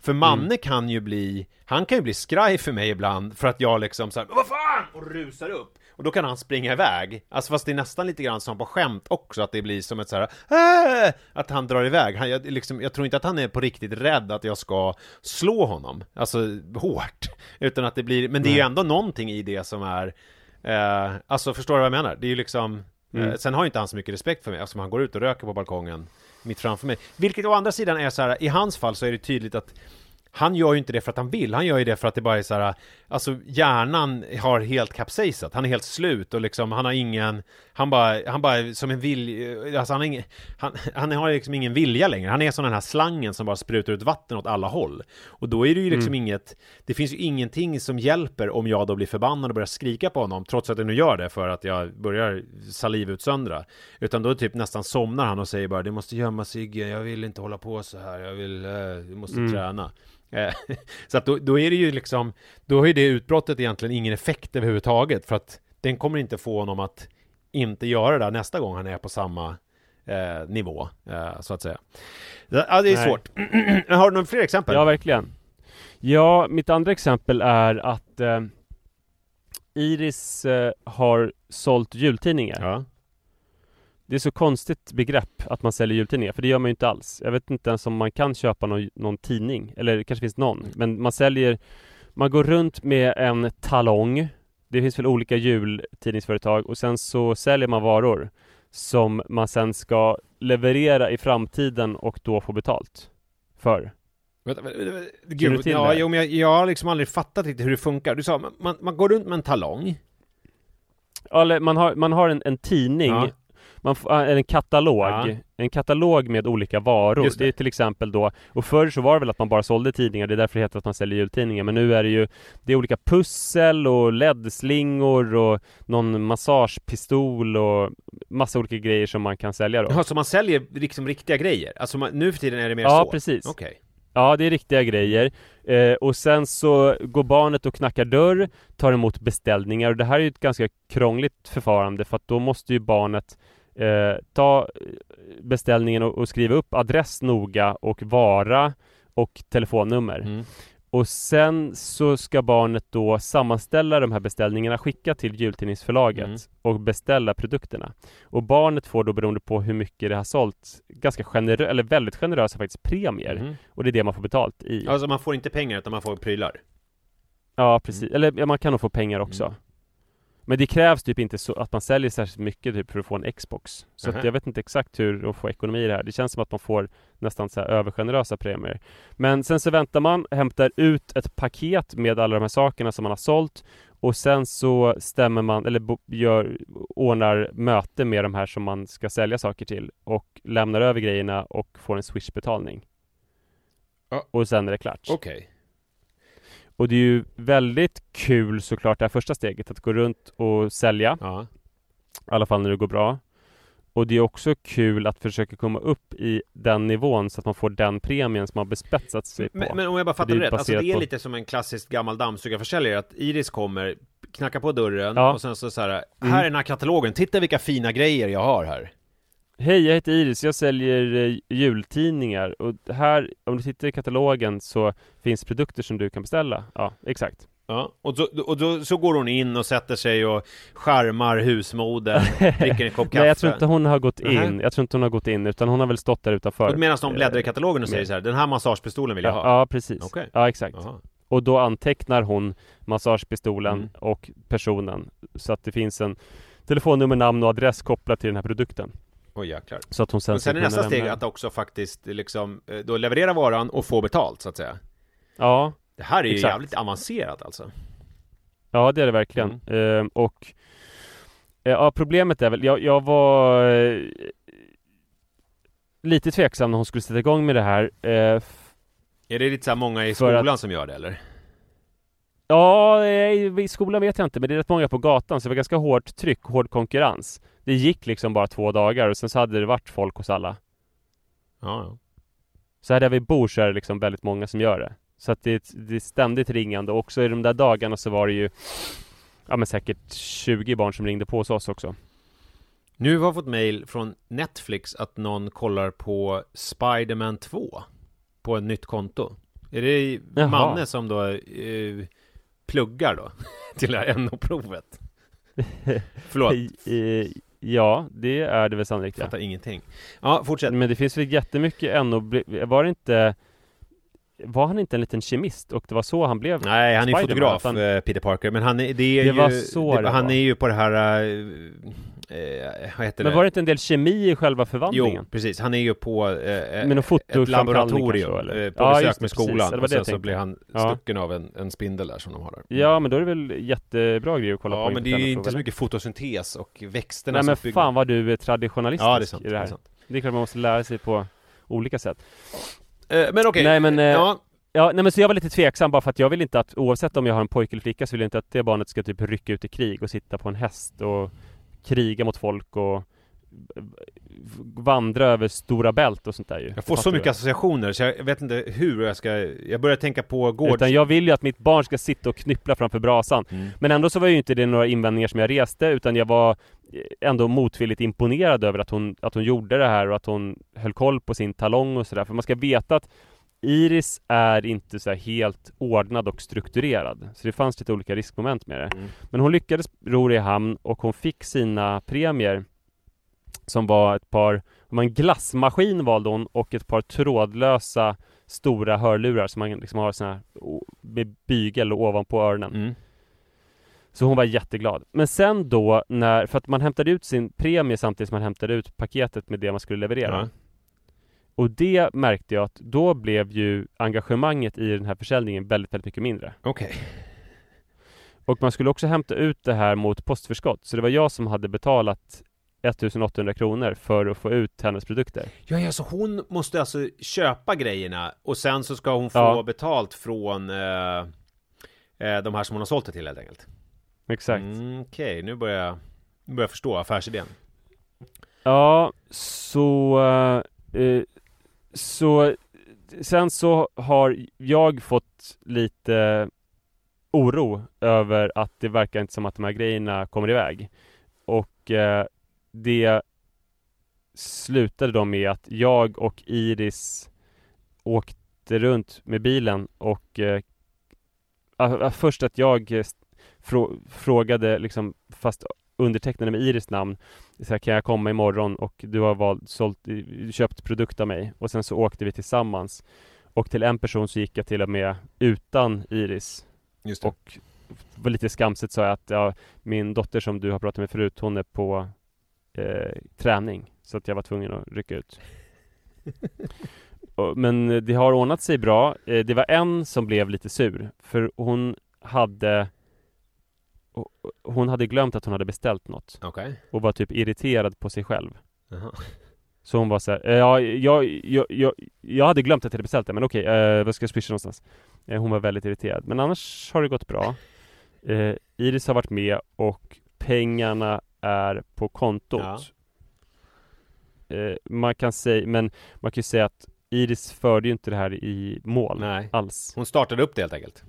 Speaker 1: för Manne
Speaker 2: Mm.
Speaker 1: kan ju bli, han kan ju bli skraj för mig ibland för att jag liksom såhär, vad fan! Och rusar upp. Och då kan han springa iväg. Alltså fast det är nästan lite grann som på skämt också, att det blir som ett såhär, äh! att han drar iväg. Han, jag, liksom, jag tror inte att han är på riktigt rädd att jag ska slå honom, alltså hårt. [LAUGHS] Utan att det blir, men det är ju ändå någonting i det som är, eh, alltså förstår du vad jag menar? Det är ju liksom,
Speaker 2: Mm.
Speaker 1: eh, sen har ju inte han så mycket respekt för mig eftersom han går ut och röker på balkongen mitt framför mig. Vilket å andra sidan är så här, i hans fall så är det tydligt att han gör ju inte det för att han vill, han gör ju det för att det bara är så här, alltså hjärnan har helt kapsejsat, han är helt slut och liksom, han har ingen, han bara, han bara som en vilja, alltså han har ingen, han, han har liksom ingen vilja längre, han är som den här slangen som bara sprutar ut vatten åt alla håll. Och då är det ju liksom inget, det finns ju ingenting som hjälper om jag då blir förbannad och börjar skrika på honom, trots att jag nu gör det för att jag börjar salivutsöndra. Utan då typ nästan somnar han och säger bara, du måste gömma Sigge, jag vill inte hålla på så här, jag vill, eh, du måste
Speaker 2: Mm.
Speaker 1: träna. Eh, [LAUGHS] Så att då, då är det ju liksom, då har ju det utbrottet egentligen ingen effekt överhuvudtaget för att den kommer inte få honom att inte göra det där nästa gång han är på samma eh, nivå, eh, så att säga. Ja, det är
Speaker 2: Nej.
Speaker 1: svårt. [CLEARS THROAT] har du några fler exempel?
Speaker 2: Ja, verkligen. Ja, mitt andra exempel är att eh, Iris eh, har sålt jultidningar.
Speaker 1: Ja.
Speaker 2: Det är så konstigt begrepp att man säljer jultidningar, för det gör man ju inte alls. Jag vet inte ens om man kan köpa någon, någon tidning, eller det kanske finns någon. Men man säljer, man går runt med en talong. Det finns väl olika jultidningsföretag och sen så säljer man varor som man sen ska leverera i framtiden och då få betalt för.
Speaker 1: Vänta, vänta, vänta, Gud, ja,
Speaker 2: det?
Speaker 1: jo, men jag, jag har liksom aldrig fattat riktigt hur det funkar. Du sa, man, man går runt med en talong.
Speaker 2: Eller man har, man har en, en tidning
Speaker 1: Ja.
Speaker 2: Man får, äh, en katalog,
Speaker 1: Ja.
Speaker 2: en katalog med olika varor.
Speaker 1: Just det.
Speaker 2: Det. är till exempel då, och förr så var det väl att man bara sålde tidningar, det är därför det heter att man säljer jultidningar. Men nu är det ju, det är olika pussel och LED-slingor och någon massagepistol och massa olika grejer som man kan sälja då.
Speaker 1: Ja, så man säljer liksom riktiga grejer? Alltså man, nu för tiden är det mer
Speaker 2: Ja,
Speaker 1: så?
Speaker 2: precis.
Speaker 1: Okej.
Speaker 2: Ja, det är riktiga grejer. Eh, och sen så går barnet och knackar dörr, tar emot beställningar och det här är ju ett ganska krångligt förfarande för att då måste ju barnet eh, ta beställningen och, och skriva upp adress noga och vara och telefonnummer.
Speaker 1: Mm.
Speaker 2: Och sen så ska barnet då sammanställa de här beställningarna, skicka till jultidningsförlaget
Speaker 1: Mm.
Speaker 2: och beställa produkterna. Och barnet får då beroende på hur mycket det har sålt ganska generösa, eller väldigt generösa faktiskt premier.
Speaker 1: Mhm.
Speaker 2: Och det är det man får betalt i.
Speaker 1: Alltså man får inte pengar utan man får prylar.
Speaker 2: Ja precis, eller ja, man kan nog få pengar också. Men det krävs typ inte så att man säljer särskilt mycket typ för att få en Xbox. Så att jag vet inte exakt hur de får ekonomi i det här. Det känns som att man får nästan så här övergenerösa premier. Men sen så väntar man, hämtar ut ett paket med alla de här sakerna som man har sålt och sen så stämmer man, eller gör, ordnar möte med de här som man ska sälja saker till och lämnar över grejerna och får en Swish-betalning.
Speaker 1: Ja.
Speaker 2: Och sen är det klart.
Speaker 1: Okej.
Speaker 2: Och det är ju väldigt kul såklart det här första steget att gå runt och sälja.
Speaker 1: Ja.
Speaker 2: I alla fall när det går bra. Och det är också kul att försöka komma upp i den nivån så att man får den premien som man bespetsat sig på.
Speaker 1: Men, men om jag bara fattar
Speaker 2: det
Speaker 1: rätt, alltså det är
Speaker 2: på-
Speaker 1: lite som en klassisk gammal dammsugarförsäljare att Iris kommer, knackar på dörren
Speaker 2: Ja.
Speaker 1: och sen så, så här, här
Speaker 2: Mm.
Speaker 1: är den här katalogen, titta vilka fina grejer jag har här.
Speaker 2: Hej, jag heter Iris. Jag säljer eh, jultidningar och här, om du tittar i katalogen så finns produkter som du kan beställa. Ja, exakt.
Speaker 1: Ja, och, så, och då, så går hon in och sätter sig och charmar husmodern, [LAUGHS] dricker en kopp kaffe.
Speaker 2: Nej, jag tror inte hon har gått in. Jag tror inte hon har gått in, utan hon har väl stått där utanför.
Speaker 1: Och medan de bläddrar i katalogen och säger så här, den här massagepistolen vill jag ha.
Speaker 2: Ja, ja precis.
Speaker 1: Okej.
Speaker 2: Ja, exakt.
Speaker 1: Jaha.
Speaker 2: Och då antecknar hon massagepistolen
Speaker 1: Mm.
Speaker 2: och personen så att det finns en telefonnummer, namn och adress kopplat till den här produkten.
Speaker 1: Oj jäklar.
Speaker 2: Så att hon sen
Speaker 1: Och sen är nästa steg
Speaker 2: lämna-
Speaker 1: att också faktiskt liksom, eh, då leverera varan och få betalt så att säga.
Speaker 2: Ja,
Speaker 1: Det här är ju
Speaker 2: Exakt.
Speaker 1: jävligt avancerat alltså.
Speaker 2: ja det är det verkligen.
Speaker 1: Mm.
Speaker 2: Ehm, och eh, ja, problemet är väl, jag, jag var eh, lite tveksam när hon skulle sätta igång med det här. Eh,
Speaker 1: Är det lite så här många i
Speaker 2: För att-
Speaker 1: skolan som gör det eller?
Speaker 2: Ja, eh, i skolan vet jag inte, men det är rätt många på gatan, så det var ganska hårt tryck, hård konkurrens. Det gick liksom bara två dagar och sen så hade det varit folk hos alla.
Speaker 1: Ja, ja.
Speaker 2: Så här där vi bor så är det liksom väldigt många som gör det. Så att det är, det är ständigt ringande. Och också i de där dagarna så var det ju Ja men säkert 20 barn som ringde på hos oss också.
Speaker 1: Nu har jag fått mail från Netflix att någon kollar på Spider-Man 2 på ett nytt konto. Är det
Speaker 2: Jaha.
Speaker 1: Manne som då eh, pluggar då [LAUGHS] till det här NO-provet? [LAUGHS] Förlåt,
Speaker 2: i- Ja, det är det väl sannolikt
Speaker 1: jag
Speaker 2: ja.
Speaker 1: fattar ingenting. Ja, fortsätt.
Speaker 2: Men det finns väl jättemycket ännu. Var det inte Var han inte en liten kemist? Och det var så han blev
Speaker 1: Nej, han är fotograf,
Speaker 2: att han-
Speaker 1: eh, Peter Parker, men han är, det är
Speaker 2: Det
Speaker 1: ju...
Speaker 2: var så det
Speaker 1: han
Speaker 2: var.
Speaker 1: är ju på det här... Eh, [LAUGHS] eh,
Speaker 2: Men var det inte en del kemi i själva
Speaker 1: Jo,
Speaker 2: förvandlingen?
Speaker 1: precis. Han är ju på eh,
Speaker 2: Med någon
Speaker 1: ett laboratorium
Speaker 2: kanske, eller?
Speaker 1: eh, på
Speaker 2: Ja,
Speaker 1: besök
Speaker 2: det,
Speaker 1: med
Speaker 2: precis.
Speaker 1: skolan
Speaker 2: Det
Speaker 1: och sen så blir han
Speaker 2: Ja.
Speaker 1: stucken av en, en spindel där som de har där.
Speaker 2: Ja men då är det väl jättebra grej att kolla på
Speaker 1: Ja, men det är ju inte så mycket fotosyntes och växterna
Speaker 2: Nej men
Speaker 1: bygger-
Speaker 2: fan vad du är traditionalistisk
Speaker 1: Ja, det är sant.
Speaker 2: i
Speaker 1: Det
Speaker 2: det
Speaker 1: är
Speaker 2: här.
Speaker 1: sant.
Speaker 2: Det är klart man måste lära sig på olika sätt.
Speaker 1: Eh, men okej,
Speaker 2: Nej, men, eh,
Speaker 1: ja,
Speaker 2: Ja, nej men så jag var lite tveksam bara för att jag vill inte att oavsett om jag har en pojke eller flicka så vill jag inte att det barnet ska typ rycka ut i krig och sitta på en häst och kriga mot folk och vandra över stora bält och sånt där ju.
Speaker 1: jag får så mycket associationer så jag vet inte hur jag ska... Jag börjar tänka på gårds...
Speaker 2: Utan jag vill ju att mitt barn ska sitta och knyppla framför brasan.
Speaker 1: Mm.
Speaker 2: Men ändå så var ju inte det några invändningar som jag reste utan jag var ändå motvilligt imponerad över att hon, att hon gjorde det här och att hon höll koll på sin talong och sådär. För man ska veta att Iris är inte så helt ordnad och strukturerad. Så det fanns lite olika riskmoment med det.
Speaker 1: Mm.
Speaker 2: Men hon lyckades ro det i hamn och hon fick sina premier som var ett par, en glassmaskin valde hon och ett par trådlösa stora hörlurar som man liksom har såna här med bygel ovanpå öronen.
Speaker 1: Mm.
Speaker 2: Så hon var jätteglad. Men sen då när, för att man hämtade ut sin premie samtidigt som man hämtade ut paketet med det man skulle leverera.
Speaker 1: Ja.
Speaker 2: Och det märkte jag att då blev ju engagemanget i den här försäljningen väldigt, väldigt mycket mindre.
Speaker 1: Okej.
Speaker 2: Och man skulle också hämta ut det här mot postförskott. Så det var jag som hade betalat 1800 kronor för att få ut hennes produkter.
Speaker 1: Ja, ja, så hon måste alltså köpa grejerna och sen så ska hon få
Speaker 2: Ja.
Speaker 1: betalt från eh, eh, de här som hon har sålt det till helt enkelt.
Speaker 2: Exakt.
Speaker 1: Mm, Okej, nu börjar jag, nu börjar jag förstå affärsidén.
Speaker 2: Ja, så... Eh, så... Sen så har jag fått lite oro över att det verkar inte som att de här grejerna kommer iväg. Och eh, det slutade då med att jag och Iris åkte runt med bilen och eh, först att jag eh, frå, frågade liksom, fast undertecknade med Iris namn så här, Kan jag komma imorgon? Och du har valt, sålt, köpt produkt av mig. Och sen så åkte vi tillsammans. Och till en person så gick jag till och med utan Iris. Och var lite skamset sa jag att ja, min dotter som du har pratat med förut hon är på eh, träning. Så att jag var tvungen att rycka ut. [LAUGHS] Men det har ordnat sig bra. Eh, Det var en som blev lite sur. För hon hade Hon hade glömt att hon hade beställt något
Speaker 1: Okej.
Speaker 2: Och var typ irriterad på sig själv
Speaker 1: Jaha.
Speaker 2: Så hon var så här, "Eh, ja, jag, jag, jag, jag hade glömt att jag hade beställt det men okej, eh, vad ska jag swisha någonstans? Eh, hon var väldigt irriterad Men annars har det gått bra eh, Iris har varit med och pengarna är på kontot eh, Man kan säga, men man kan ju säga att Iris förde ju inte det här i mål
Speaker 1: Nej.
Speaker 2: alls
Speaker 1: Hon startade upp det helt enkelt.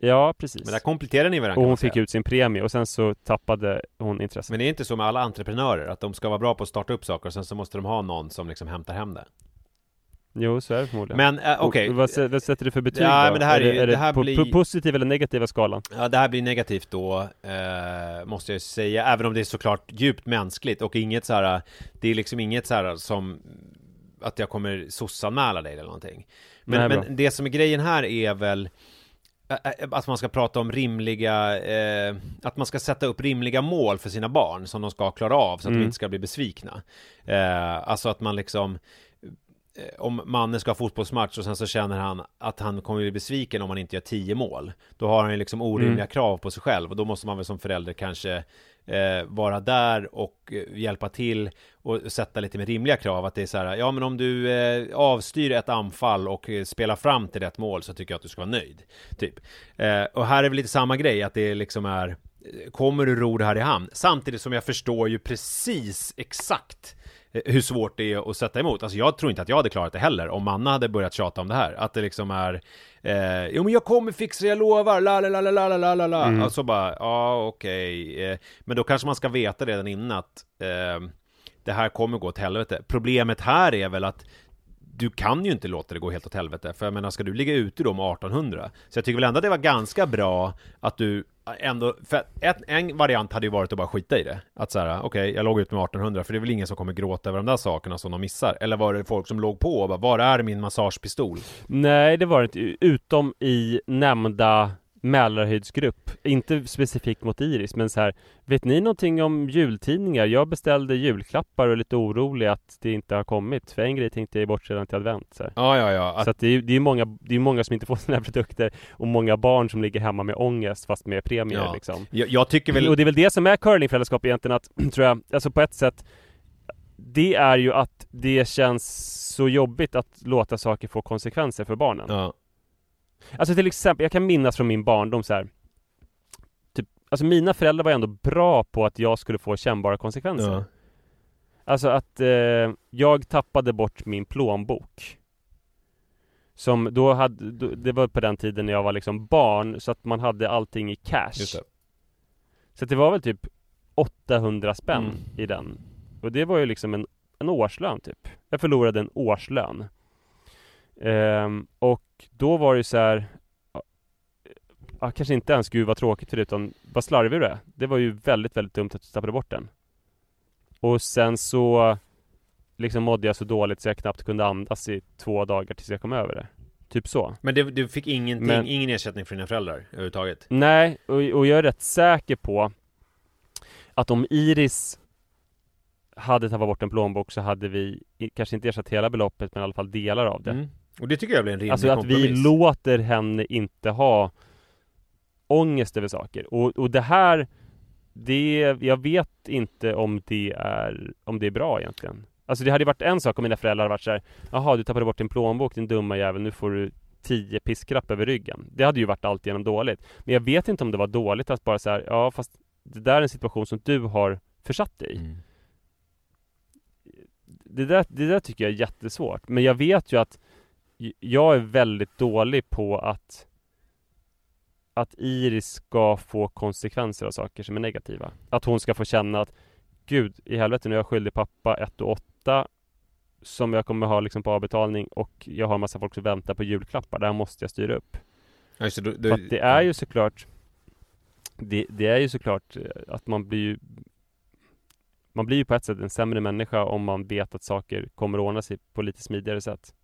Speaker 2: Ja, precis
Speaker 1: Men där kompletterar ni varandra
Speaker 2: Och hon fick ut sin premie och sen så tappade hon intresset
Speaker 1: Men det är inte så med alla entreprenörer, att de ska vara bra på att starta upp saker och sen så måste de ha någon som liksom hämtar hem det.
Speaker 2: Jo, så är det förmodligen
Speaker 1: Men eh, okej,
Speaker 2: Och Vad, vad sätter du för betyg
Speaker 1: Ja,
Speaker 2: då?
Speaker 1: men det här är
Speaker 2: är,
Speaker 1: ju-
Speaker 2: är det,
Speaker 1: det här
Speaker 2: på,
Speaker 1: blir-
Speaker 2: på positiv eller negativa skalan?
Speaker 1: ja, det här blir negativt då, eh, måste jag ju säga, även om det är såklart djupt mänskligt och inget så här, det är liksom inget så här som att jag kommer sossanmäla dig eller någonting. Men,
Speaker 2: Nej,
Speaker 1: men det som är grejen här är väl att man ska prata om rimliga, eh, att man ska sätta upp rimliga mål för sina barn som de ska klara av så att
Speaker 2: Mm.
Speaker 1: de inte ska bli besvikna. Eh, alltså att man liksom eh, om mannen ska ha fotbollsmatch och sen så känner han att han kommer bli besviken om han inte gör tio mål Då har han ju liksom orimliga
Speaker 2: Mm.
Speaker 1: krav på sig själv och då måste man väl som förälder kanske eh, vara där och eh, hjälpa till och sätta lite mer rimliga krav att det är så här, ja men om du eh, avstyr ett anfall och eh, spelar fram till rätt mål så tycker jag att du ska vara nöjd Typ eh, Och här är väl lite samma grej att det liksom är eh, Kommer du ro det här i hamn? Samtidigt som jag förstår ju precis exakt eh, hur svårt det är att sätta emot. Alltså jag tror inte att jag hade klarat det heller om Manna hade börjat tjata om det här. Att det liksom är eh, Jo men jag kommer fixa det, jag lovar, la la la la la la la la
Speaker 2: Mm.
Speaker 1: Och så bara, ja okej eh, Men då kanske man ska veta redan innan att eh, Det här kommer gå åt helvete Problemet här är väl att du kan ju inte låta det gå helt åt helvete, för jag menar, ska du ligga ute då med 1800? Så jag tycker väl ändå att det var ganska bra att du ändå, för ett, en variant hade ju varit att bara skita i det. Att såhär, okej, jag låg ut med 1800, för det är väl ingen som kommer gråta över de där sakerna som de missar. Eller var det folk som låg på och bara, var är min massagepistol?
Speaker 2: Nej, det var det inte, utom i nämnda Mälarhöjdsgrupp Inte specifikt mot Iris, men så här Vet ni någonting om jultidningar? Jag beställde julklappar och är lite orolig att det inte har kommit För en grej tänkte jag bort redan till advent så.
Speaker 1: Ja, ja, ja. Att,
Speaker 2: så att det är ju många, det är många som inte får [LAUGHS] sina produkter Och många barn som ligger hemma med ångest fast med premier
Speaker 1: Ja.
Speaker 2: liksom
Speaker 1: jag, jag tycker väl...
Speaker 2: Och det är väl det som är curlingföräldraskap egentligen att, [CLEARS THROAT] tror jag, alltså på ett sätt Det är ju att det känns så jobbigt att låta saker få konsekvenser för barnen
Speaker 1: Ja,
Speaker 2: Alltså till exempel, jag kan minnas från min barndom så här. Typ, alltså mina föräldrar var ändå bra på att jag skulle få kännbara konsekvenser
Speaker 1: ja.
Speaker 2: Alltså att eh, jag tappade bort min plånbok Som då hade, då, det var på den tiden när jag var liksom barn så att man hade allting i cash. Så det var väl typ 800 spänn
Speaker 1: Mm.
Speaker 2: i den Och det var ju liksom en, en årslön typ Jag förlorade en årslön Ehm, Och då var det ju så här ja, Kanske inte ens gud vad tråkigt för det utan vad slarvig du är Det var ju väldigt, väldigt dumt att du tappade bort den Och sen så Liksom mådde jag så dåligt så jag knappt kunde andas i två dagar tills jag kom över det Typ så
Speaker 1: Men det, du fick ingenting,
Speaker 2: Men-
Speaker 1: ingen ersättning från dina föräldrar överhuvudtaget?
Speaker 2: Nej, och, och jag är rätt säker på att om Iris hade tappat bort en plånbok så hade vi kanske inte ersatt hela beloppet men i alla fall delar av det.
Speaker 1: Mm. Och det tycker jag blir en rimlig
Speaker 2: alltså att vi låter henne inte ha ångest över saker. Och, och det här, det, jag vet inte om det är, om det är bra egentligen. Alltså det hade ju varit en sak om mina föräldrar hade varit så här, Jaha, du tappade bort din plånbok din dumma jävel, nu får du tio piskrapp över ryggen. Det hade ju varit alltigenom dåligt. Men jag vet inte om det var dåligt att bara säga ja fast det där är en situation som du har försatt dig i.
Speaker 1: Mm.
Speaker 2: Det där, det där tycker jag är jättesvårt. Men jag vet ju att jag är väldigt dålig på att att Iris ska få konsekvenser av saker som är negativa. Att hon ska få känna att Gud i helvete nu är jag skyldig pappa 1 och 8 som jag kommer ha liksom på avbetalning och jag har en massa folk som väntar på julklappar. Det här måste jag styra upp.
Speaker 1: Då,
Speaker 2: För att det är ju såklart det, det är ju såklart eh, att man blir ju Man blir ju på ett sätt en sämre människa om man vet att saker kommer att ordna sig på lite smidigare sätt.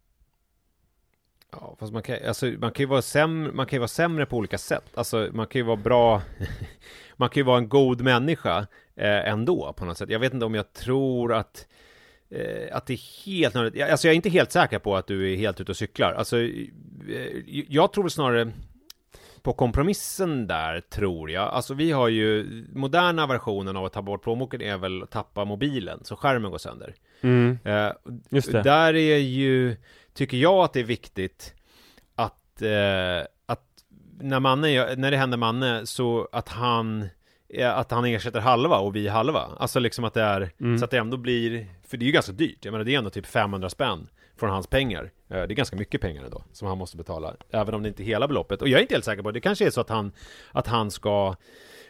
Speaker 1: Ja, fast man kan, alltså, man kan ju vara sämre, man kan vara sämre på olika sätt. Alltså, man kan ju vara bra, [LAUGHS] man kan ju vara en god människa eh, ändå på något sätt. Jag vet inte om jag tror att, eh, att det är helt nödvändigt. Alltså, jag är inte helt säker på att du är helt ute och cyklar. Alltså, eh, jag tror väl snarare på kompromissen där, tror jag. Alltså, vi har ju moderna versionen av att ta bort plånboken är väl att tappa mobilen, så skärmen går sönder.
Speaker 2: Mm,
Speaker 1: Eh,
Speaker 2: just det.
Speaker 1: där är ju, tycker jag att det är viktigt att, eh, att när, Manne, när det händer Manne så att han eh, att han ersätter halva och vi halva. Alltså liksom att det är,
Speaker 2: Mm.
Speaker 1: så att det ändå blir, för det är ju ganska dyrt. Jag menar det är ändå typ 500 spänn från hans pengar. Eh, Det är ganska mycket pengar ändå, som han måste betala. Även om det inte är hela beloppet. Och jag är inte helt säker på det. Det kanske är så att han, att han ska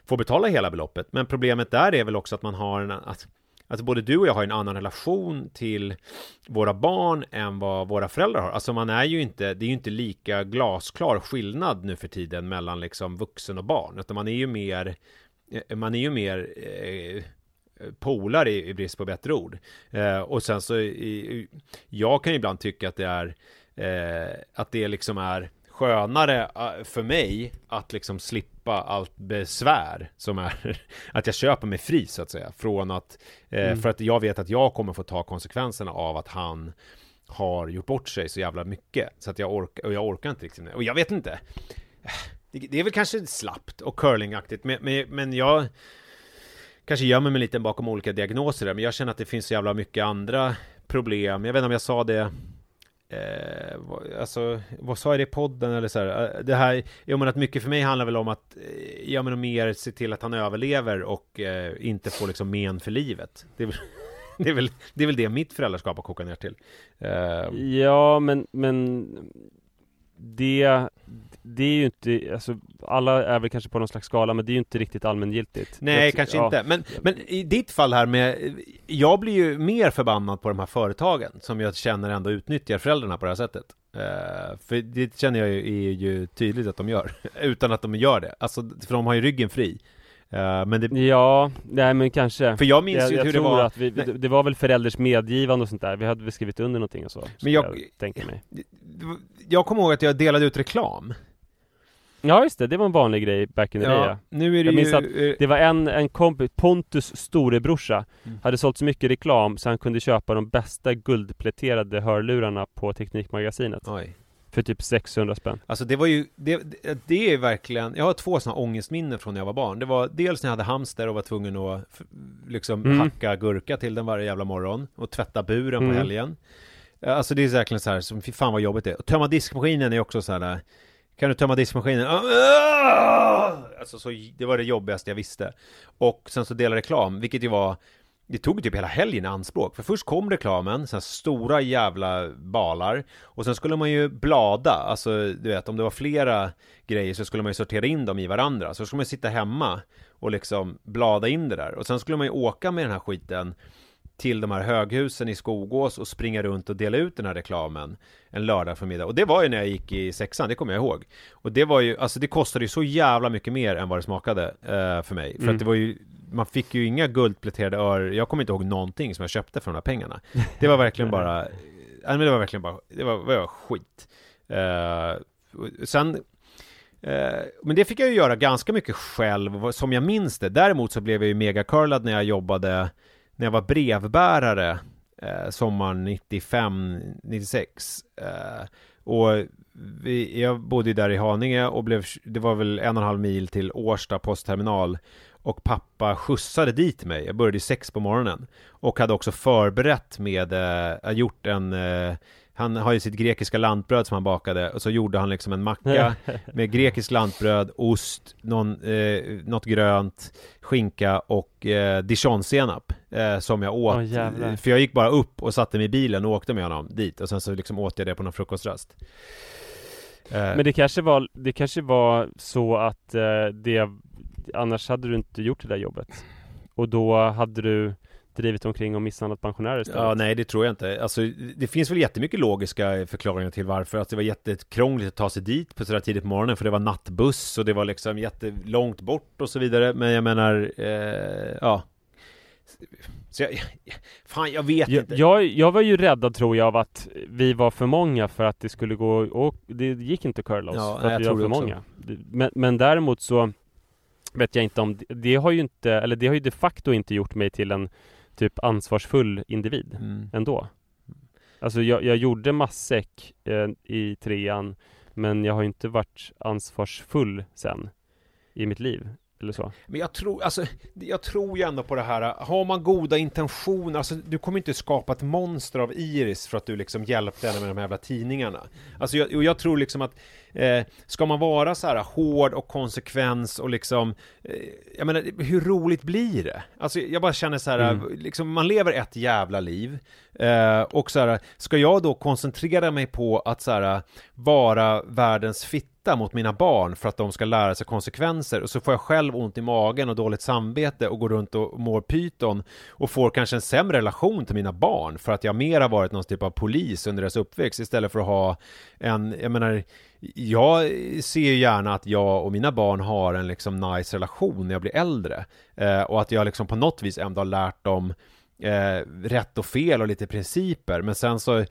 Speaker 1: få betala hela beloppet. Men problemet där är väl också att man har en, att Alltså både du och jag har en annan relation till våra barn än vad våra föräldrar har. Alltså man är ju inte, det är ju inte lika glasklar skillnad nu för tiden mellan liksom vuxen och barn. Utan man är ju mer, eh, man är ju mer eh, polare i, i brist på bättre ord. Eh, och sen så, i, jag kan ju ibland tycka att det är, eh, att det liksom är skönare eh, för mig att liksom slippa allt besvär som är [LAUGHS] att jag köper mig fri så att säga från att eh,
Speaker 2: Mm.
Speaker 1: för att jag vet att jag kommer få ta konsekvenserna av att han har gjort bort sig så jävla mycket så att jag orkar och jag orkar inte riktigt och jag vet inte det, det är väl kanske slappt och curlingaktigt men, men, men jag kanske gömmer mig lite bakom olika diagnoser där, men jag känner att det finns så jävla mycket andra problem. Jag vet inte om jag sa det Eh, alltså, vad sa jag det i podden eller så här? Eh, det här, jag menar att mycket för mig handlar väl om att, eh, jag menar mer se till att han överlever och eh, inte får liksom men för livet. Det är, väl, [LAUGHS] det, är väl, det är väl det mitt föräldraskap har kokat ner till. Eh,
Speaker 2: Ja, men, men det, det är ju inte, alltså alla är väl kanske på någon slags skala, men det är ju inte riktigt allmängiltigt.
Speaker 1: Nej,
Speaker 2: Jag-
Speaker 1: kanske
Speaker 2: ja.
Speaker 1: inte. Men, men i ditt fall här med, jag blir ju mer förbannad på de här företagen som jag känner ändå utnyttjar föräldrarna på det här sättet. Eh, för det känner jag ju, är ju tydligt att de gör, [LAUGHS] utan att de gör det. Alltså, för de har ju ryggen fri. Eh, men det,
Speaker 2: Ja, nej men kanske.
Speaker 1: för jag minns
Speaker 2: jag
Speaker 1: ju
Speaker 2: jag
Speaker 1: hur det var.
Speaker 2: att vi, det, det var väl förälders medgivande och sånt där. Vi hade väl skrivit under någonting och så.
Speaker 1: Men jag-
Speaker 2: jag tänker mig.
Speaker 1: Jag kommer ihåg att jag delade ut reklam.
Speaker 2: Ja, just det. Det var en vanlig grej back in the day. Ja.
Speaker 1: nu är det
Speaker 2: Jag minns
Speaker 1: ju...
Speaker 2: att
Speaker 1: eh,
Speaker 2: Det var en, en kompis, Pontus storebrorsa,
Speaker 1: Mm.
Speaker 2: hade sålt så mycket reklam så han kunde köpa de bästa guldpläterade hörlurarna på Teknikmagasinet.
Speaker 1: Oj.
Speaker 2: För typ 600 spänn.
Speaker 1: Alltså det var ju, det, det- är verkligen, jag har två sådana ångestminnen från när jag var barn. Det var dels när jag hade hamster och var tvungen att liksom
Speaker 2: Mm.
Speaker 1: hacka gurka till den varje jävla morgon och tvätta buren
Speaker 2: Mm.
Speaker 1: på helgen. Eh, Alltså det är verkligen så här, som fy fan vad jobbigt det är. Och tömma diskmaskinen är också så här. Kan du tömma diskmaskinen? Ah! Alltså så, det var det jobbigaste jag visste. Och sen så dela reklam, vilket ju var det tog typ hela helgen i anspråk, för först kom reklamen, sen stora jävla balar Och sen skulle man ju blada, alltså du vet om det var flera grejer så skulle man ju sortera in dem i varandra Så skulle man sitta hemma och liksom blada in det där. Och sen skulle man ju åka med den här skiten till de här höghusen i Skogås och springa runt och dela ut den här reklamen en lördag förmiddag. Och det var ju när jag gick i sexan, det kommer jag ihåg. Och det var ju, alltså det kostade ju så jävla mycket mer än vad det smakade eh, för mig. För
Speaker 2: Mm.
Speaker 1: att det var ju, man fick ju inga guldpläterade öre, jag kommer inte ihåg någonting som jag köpte för de här pengarna. Det var verkligen bara, [LAUGHS] nej men det var verkligen bara, det var, det var skit. Eh, sen Eh, Men det fick jag ju göra ganska mycket själv, som jag minns det. Däremot så blev jag ju mega curlad när jag jobbade, när jag var brevbärare eh, sommaren 95, 96. Eh, och vi, jag bodde ju där i Haninge och blev, det var väl en och en halv mil till Årsta postterminal. Och pappa skjutsade dit mig, jag började ju sex på morgonen. Och hade också förberett med, eh, gjort en eh, han har ju sitt grekiska lantbröd som han bakade och så gjorde han liksom en macka [LAUGHS] med grekiskt lantbröd, ost, någon, eh, något grönt, skinka och eh, dijonsenap eh, som jag åt.
Speaker 2: Jävlar.
Speaker 1: för jag gick bara upp och satte mig i bilen och åkte med honom dit och sen så liksom åt jag det på någon frukostrast. Eh,
Speaker 2: Men det kanske var, det kanske var så att eh, det, annars hade du inte gjort det där jobbet. Och då hade du, drivit omkring och misshandlat pensionärer istället.
Speaker 1: Ja, nej det tror jag inte. Alltså, det finns väl jättemycket logiska förklaringar till varför. Att det var jättekrångligt att ta sig dit på sådär tidigt på morgonen för det var nattbuss och det var liksom jättelångt bort och så vidare. Men jag menar, eh, ja. Så jag, [LAUGHS] fan jag vet
Speaker 2: jag,
Speaker 1: inte.
Speaker 2: Jag, jag var ju räddad tror jag av att vi var för många för att det skulle gå och det gick inte att curla oss
Speaker 1: Ja,
Speaker 2: för
Speaker 1: nej,
Speaker 2: att vi var för många. Men, men däremot så vet jag inte om det, det har ju inte, eller det har ju de facto inte gjort mig till en typ ansvarsfull individ
Speaker 1: Mm.
Speaker 2: ändå. Alltså jag, jag gjorde matsäck eh, i trean men jag har inte varit ansvarsfull sen i mitt liv. Eller så.
Speaker 1: Men jag tror, alltså, jag tror ju ändå på det här, har man goda intentioner, alltså du kommer inte skapa ett monster av Iris för att du liksom hjälpte henne med de här jävla tidningarna. Alltså jag, och jag tror liksom att, eh, ska man vara så här hård och konsekvens och liksom, eh, jag menar, hur roligt blir det? Alltså jag bara känner så här,
Speaker 2: Mm.
Speaker 1: liksom man lever ett jävla liv, eh, och så här, ska jag då koncentrera mig på att så här, vara världens fitta mot mina barn för att de ska lära sig konsekvenser och så får jag själv ont i magen och dåligt samvete och går runt och mår pyton och får kanske en sämre relation till mina barn för att jag mer har varit någon typ av polis under deras uppväxt istället för att ha en, jag menar jag ser ju gärna att jag och mina barn har en liksom nice relation när jag blir äldre eh, och att jag liksom på något vis ändå har lärt dem eh, rätt och fel och lite principer. Men sen så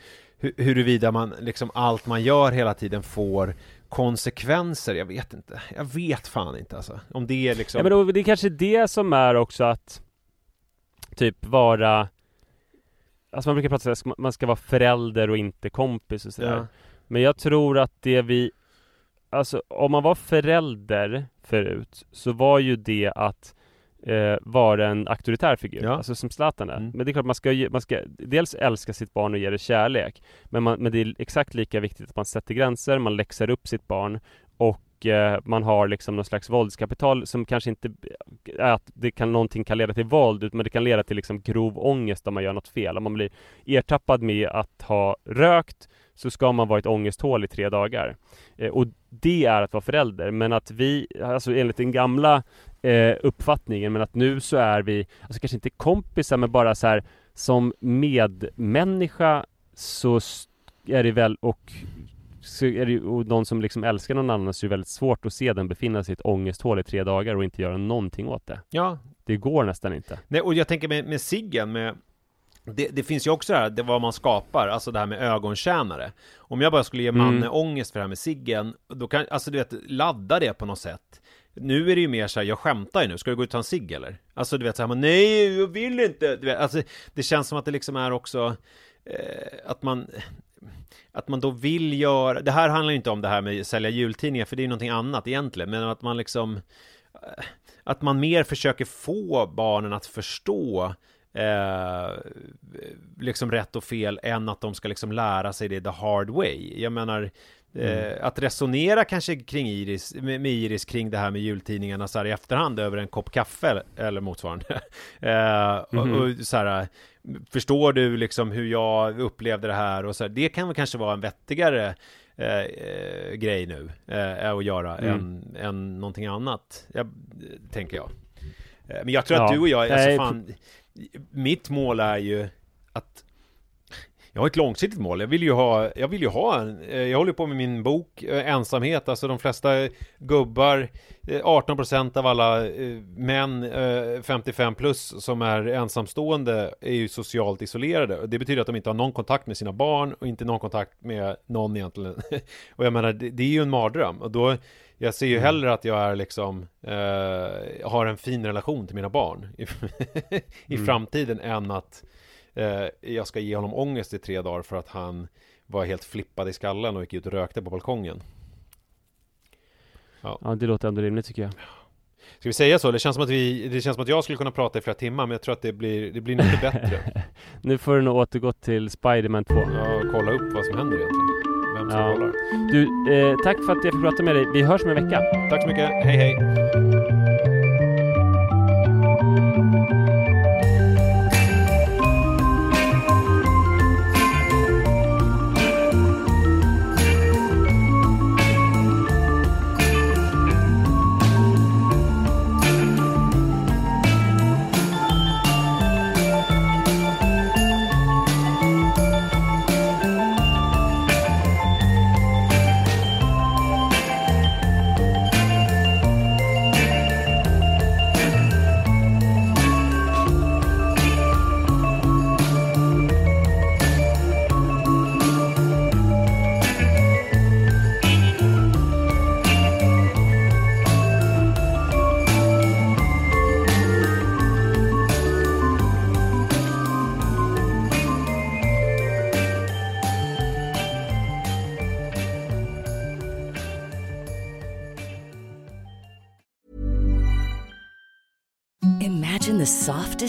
Speaker 1: huruvida man liksom allt man gör hela tiden får konsekvenser, jag vet inte. Jag vet fan inte alltså. Om det är liksom...
Speaker 2: Ja men då, det är kanske det som är också att Typ vara Alltså man brukar prata om att man ska vara förälder och inte kompis och sådär
Speaker 1: Ja.
Speaker 2: Men jag tror att det vi Alltså om man var förälder förut Så var ju det att eh, Vara en auktoritär figur,
Speaker 1: Ja.
Speaker 2: alltså som Zlatan är
Speaker 1: Mm.
Speaker 2: Men det är klart man ska, man ska Dels älska sitt barn och ge det kärlek Men, man, men det är exakt lika viktigt att man sätter gränser, man läxar upp sitt barn Och eh, man har liksom någon slags våldskapital som kanske inte är att det kan, någonting kan leda till våld Men det kan leda till liksom grov ångest om man gör något fel Om man blir ertappad med att ha rökt så ska man vara ett ångesthål i tre dagar. Eh, och det är att vara förälder. Men att vi, alltså enligt den gamla eh, uppfattningen, men att nu så är vi, alltså kanske inte kompisar, men bara så här som medmänniska så är det väl och så är det och någon som liksom älskar någon annan så är det väldigt svårt att se den befinna sig i ett ångesthål i tre dagar och inte göra någonting åt det.
Speaker 1: Ja,
Speaker 2: Det går nästan inte.
Speaker 1: Nej, och jag tänker med, med ciggen, med det, det finns ju också det här, det vad man skapar, alltså det här med ögontjänare. Om jag bara skulle ge Manne
Speaker 2: Mm.
Speaker 1: ångest för det här med ciggen, då kan, alltså du vet, ladda det på något sätt. Nu är det ju mer så här, jag skämtar ju nu, ska du gå ut och ta en cigg eller? Alltså du vet såhär, nej, jag vill inte! Du vet, alltså, det känns som att det liksom är också, eh, att man att man då vill göra, det här handlar ju inte om det här med att sälja jultidningar för det är ju någonting annat egentligen, men att man liksom eh, att man mer försöker få barnen att förstå eh, liksom rätt och fel än att de ska liksom lära sig det the hard way. Jag menar eh, att resonera kanske kring Iris, med, med Iris kring det här med jultidningarna så här i efterhand över en kopp kaffe eller, eller motsvarande. [LAUGHS] eh, och,
Speaker 2: Mhm.
Speaker 1: och så här, förstår du liksom hur jag upplevde det här och så här, det kan väl kanske vara en vettigare eh, eh, grej nu eh, att göra
Speaker 2: Mm.
Speaker 1: än, än någonting annat, jag, tänker jag. Men jag tror att
Speaker 2: Ja.
Speaker 1: du och jag, alltså
Speaker 2: Nej,
Speaker 1: fan, mitt mål är ju att jag har ett långsiktigt mål. Jag vill ju ha, jag vill ju ha en, eh, jag håller på med min bok eh, Ensamhet, alltså de flesta gubbar, eh, 18% av alla eh, män eh, 55 plus som är ensamstående är ju socialt isolerade. Det betyder att de inte har någon kontakt med sina barn och inte någon kontakt med någon egentligen. [LAUGHS] Och jag menar, det, är ju en mardröm. Och då, jag ser ju hellre att jag är liksom, eh, har en fin relation till mina barn i, [LAUGHS] i
Speaker 2: Mm.
Speaker 1: framtiden än att eh, jag ska ge honom ångest i tre dagar för att han var helt flippad i skallen och gick ut och rökte på balkongen.
Speaker 2: Ja, det låter ändå rimligt tycker jag.
Speaker 1: Ska vi säga så? Det känns som att, vi, det känns som att jag skulle kunna prata i flera timmar men jag tror att det blir, det blir inte bättre. [LAUGHS]
Speaker 2: Nu får du nog återgå till Spiderman 2.
Speaker 1: Ja, och kolla upp vad som händer egentligen. Vem som
Speaker 2: Ja.
Speaker 1: kollar.
Speaker 2: Du, eh, tack för att jag fick prata med dig. Vi hörs om en vecka.
Speaker 1: Tack så mycket, hej hej!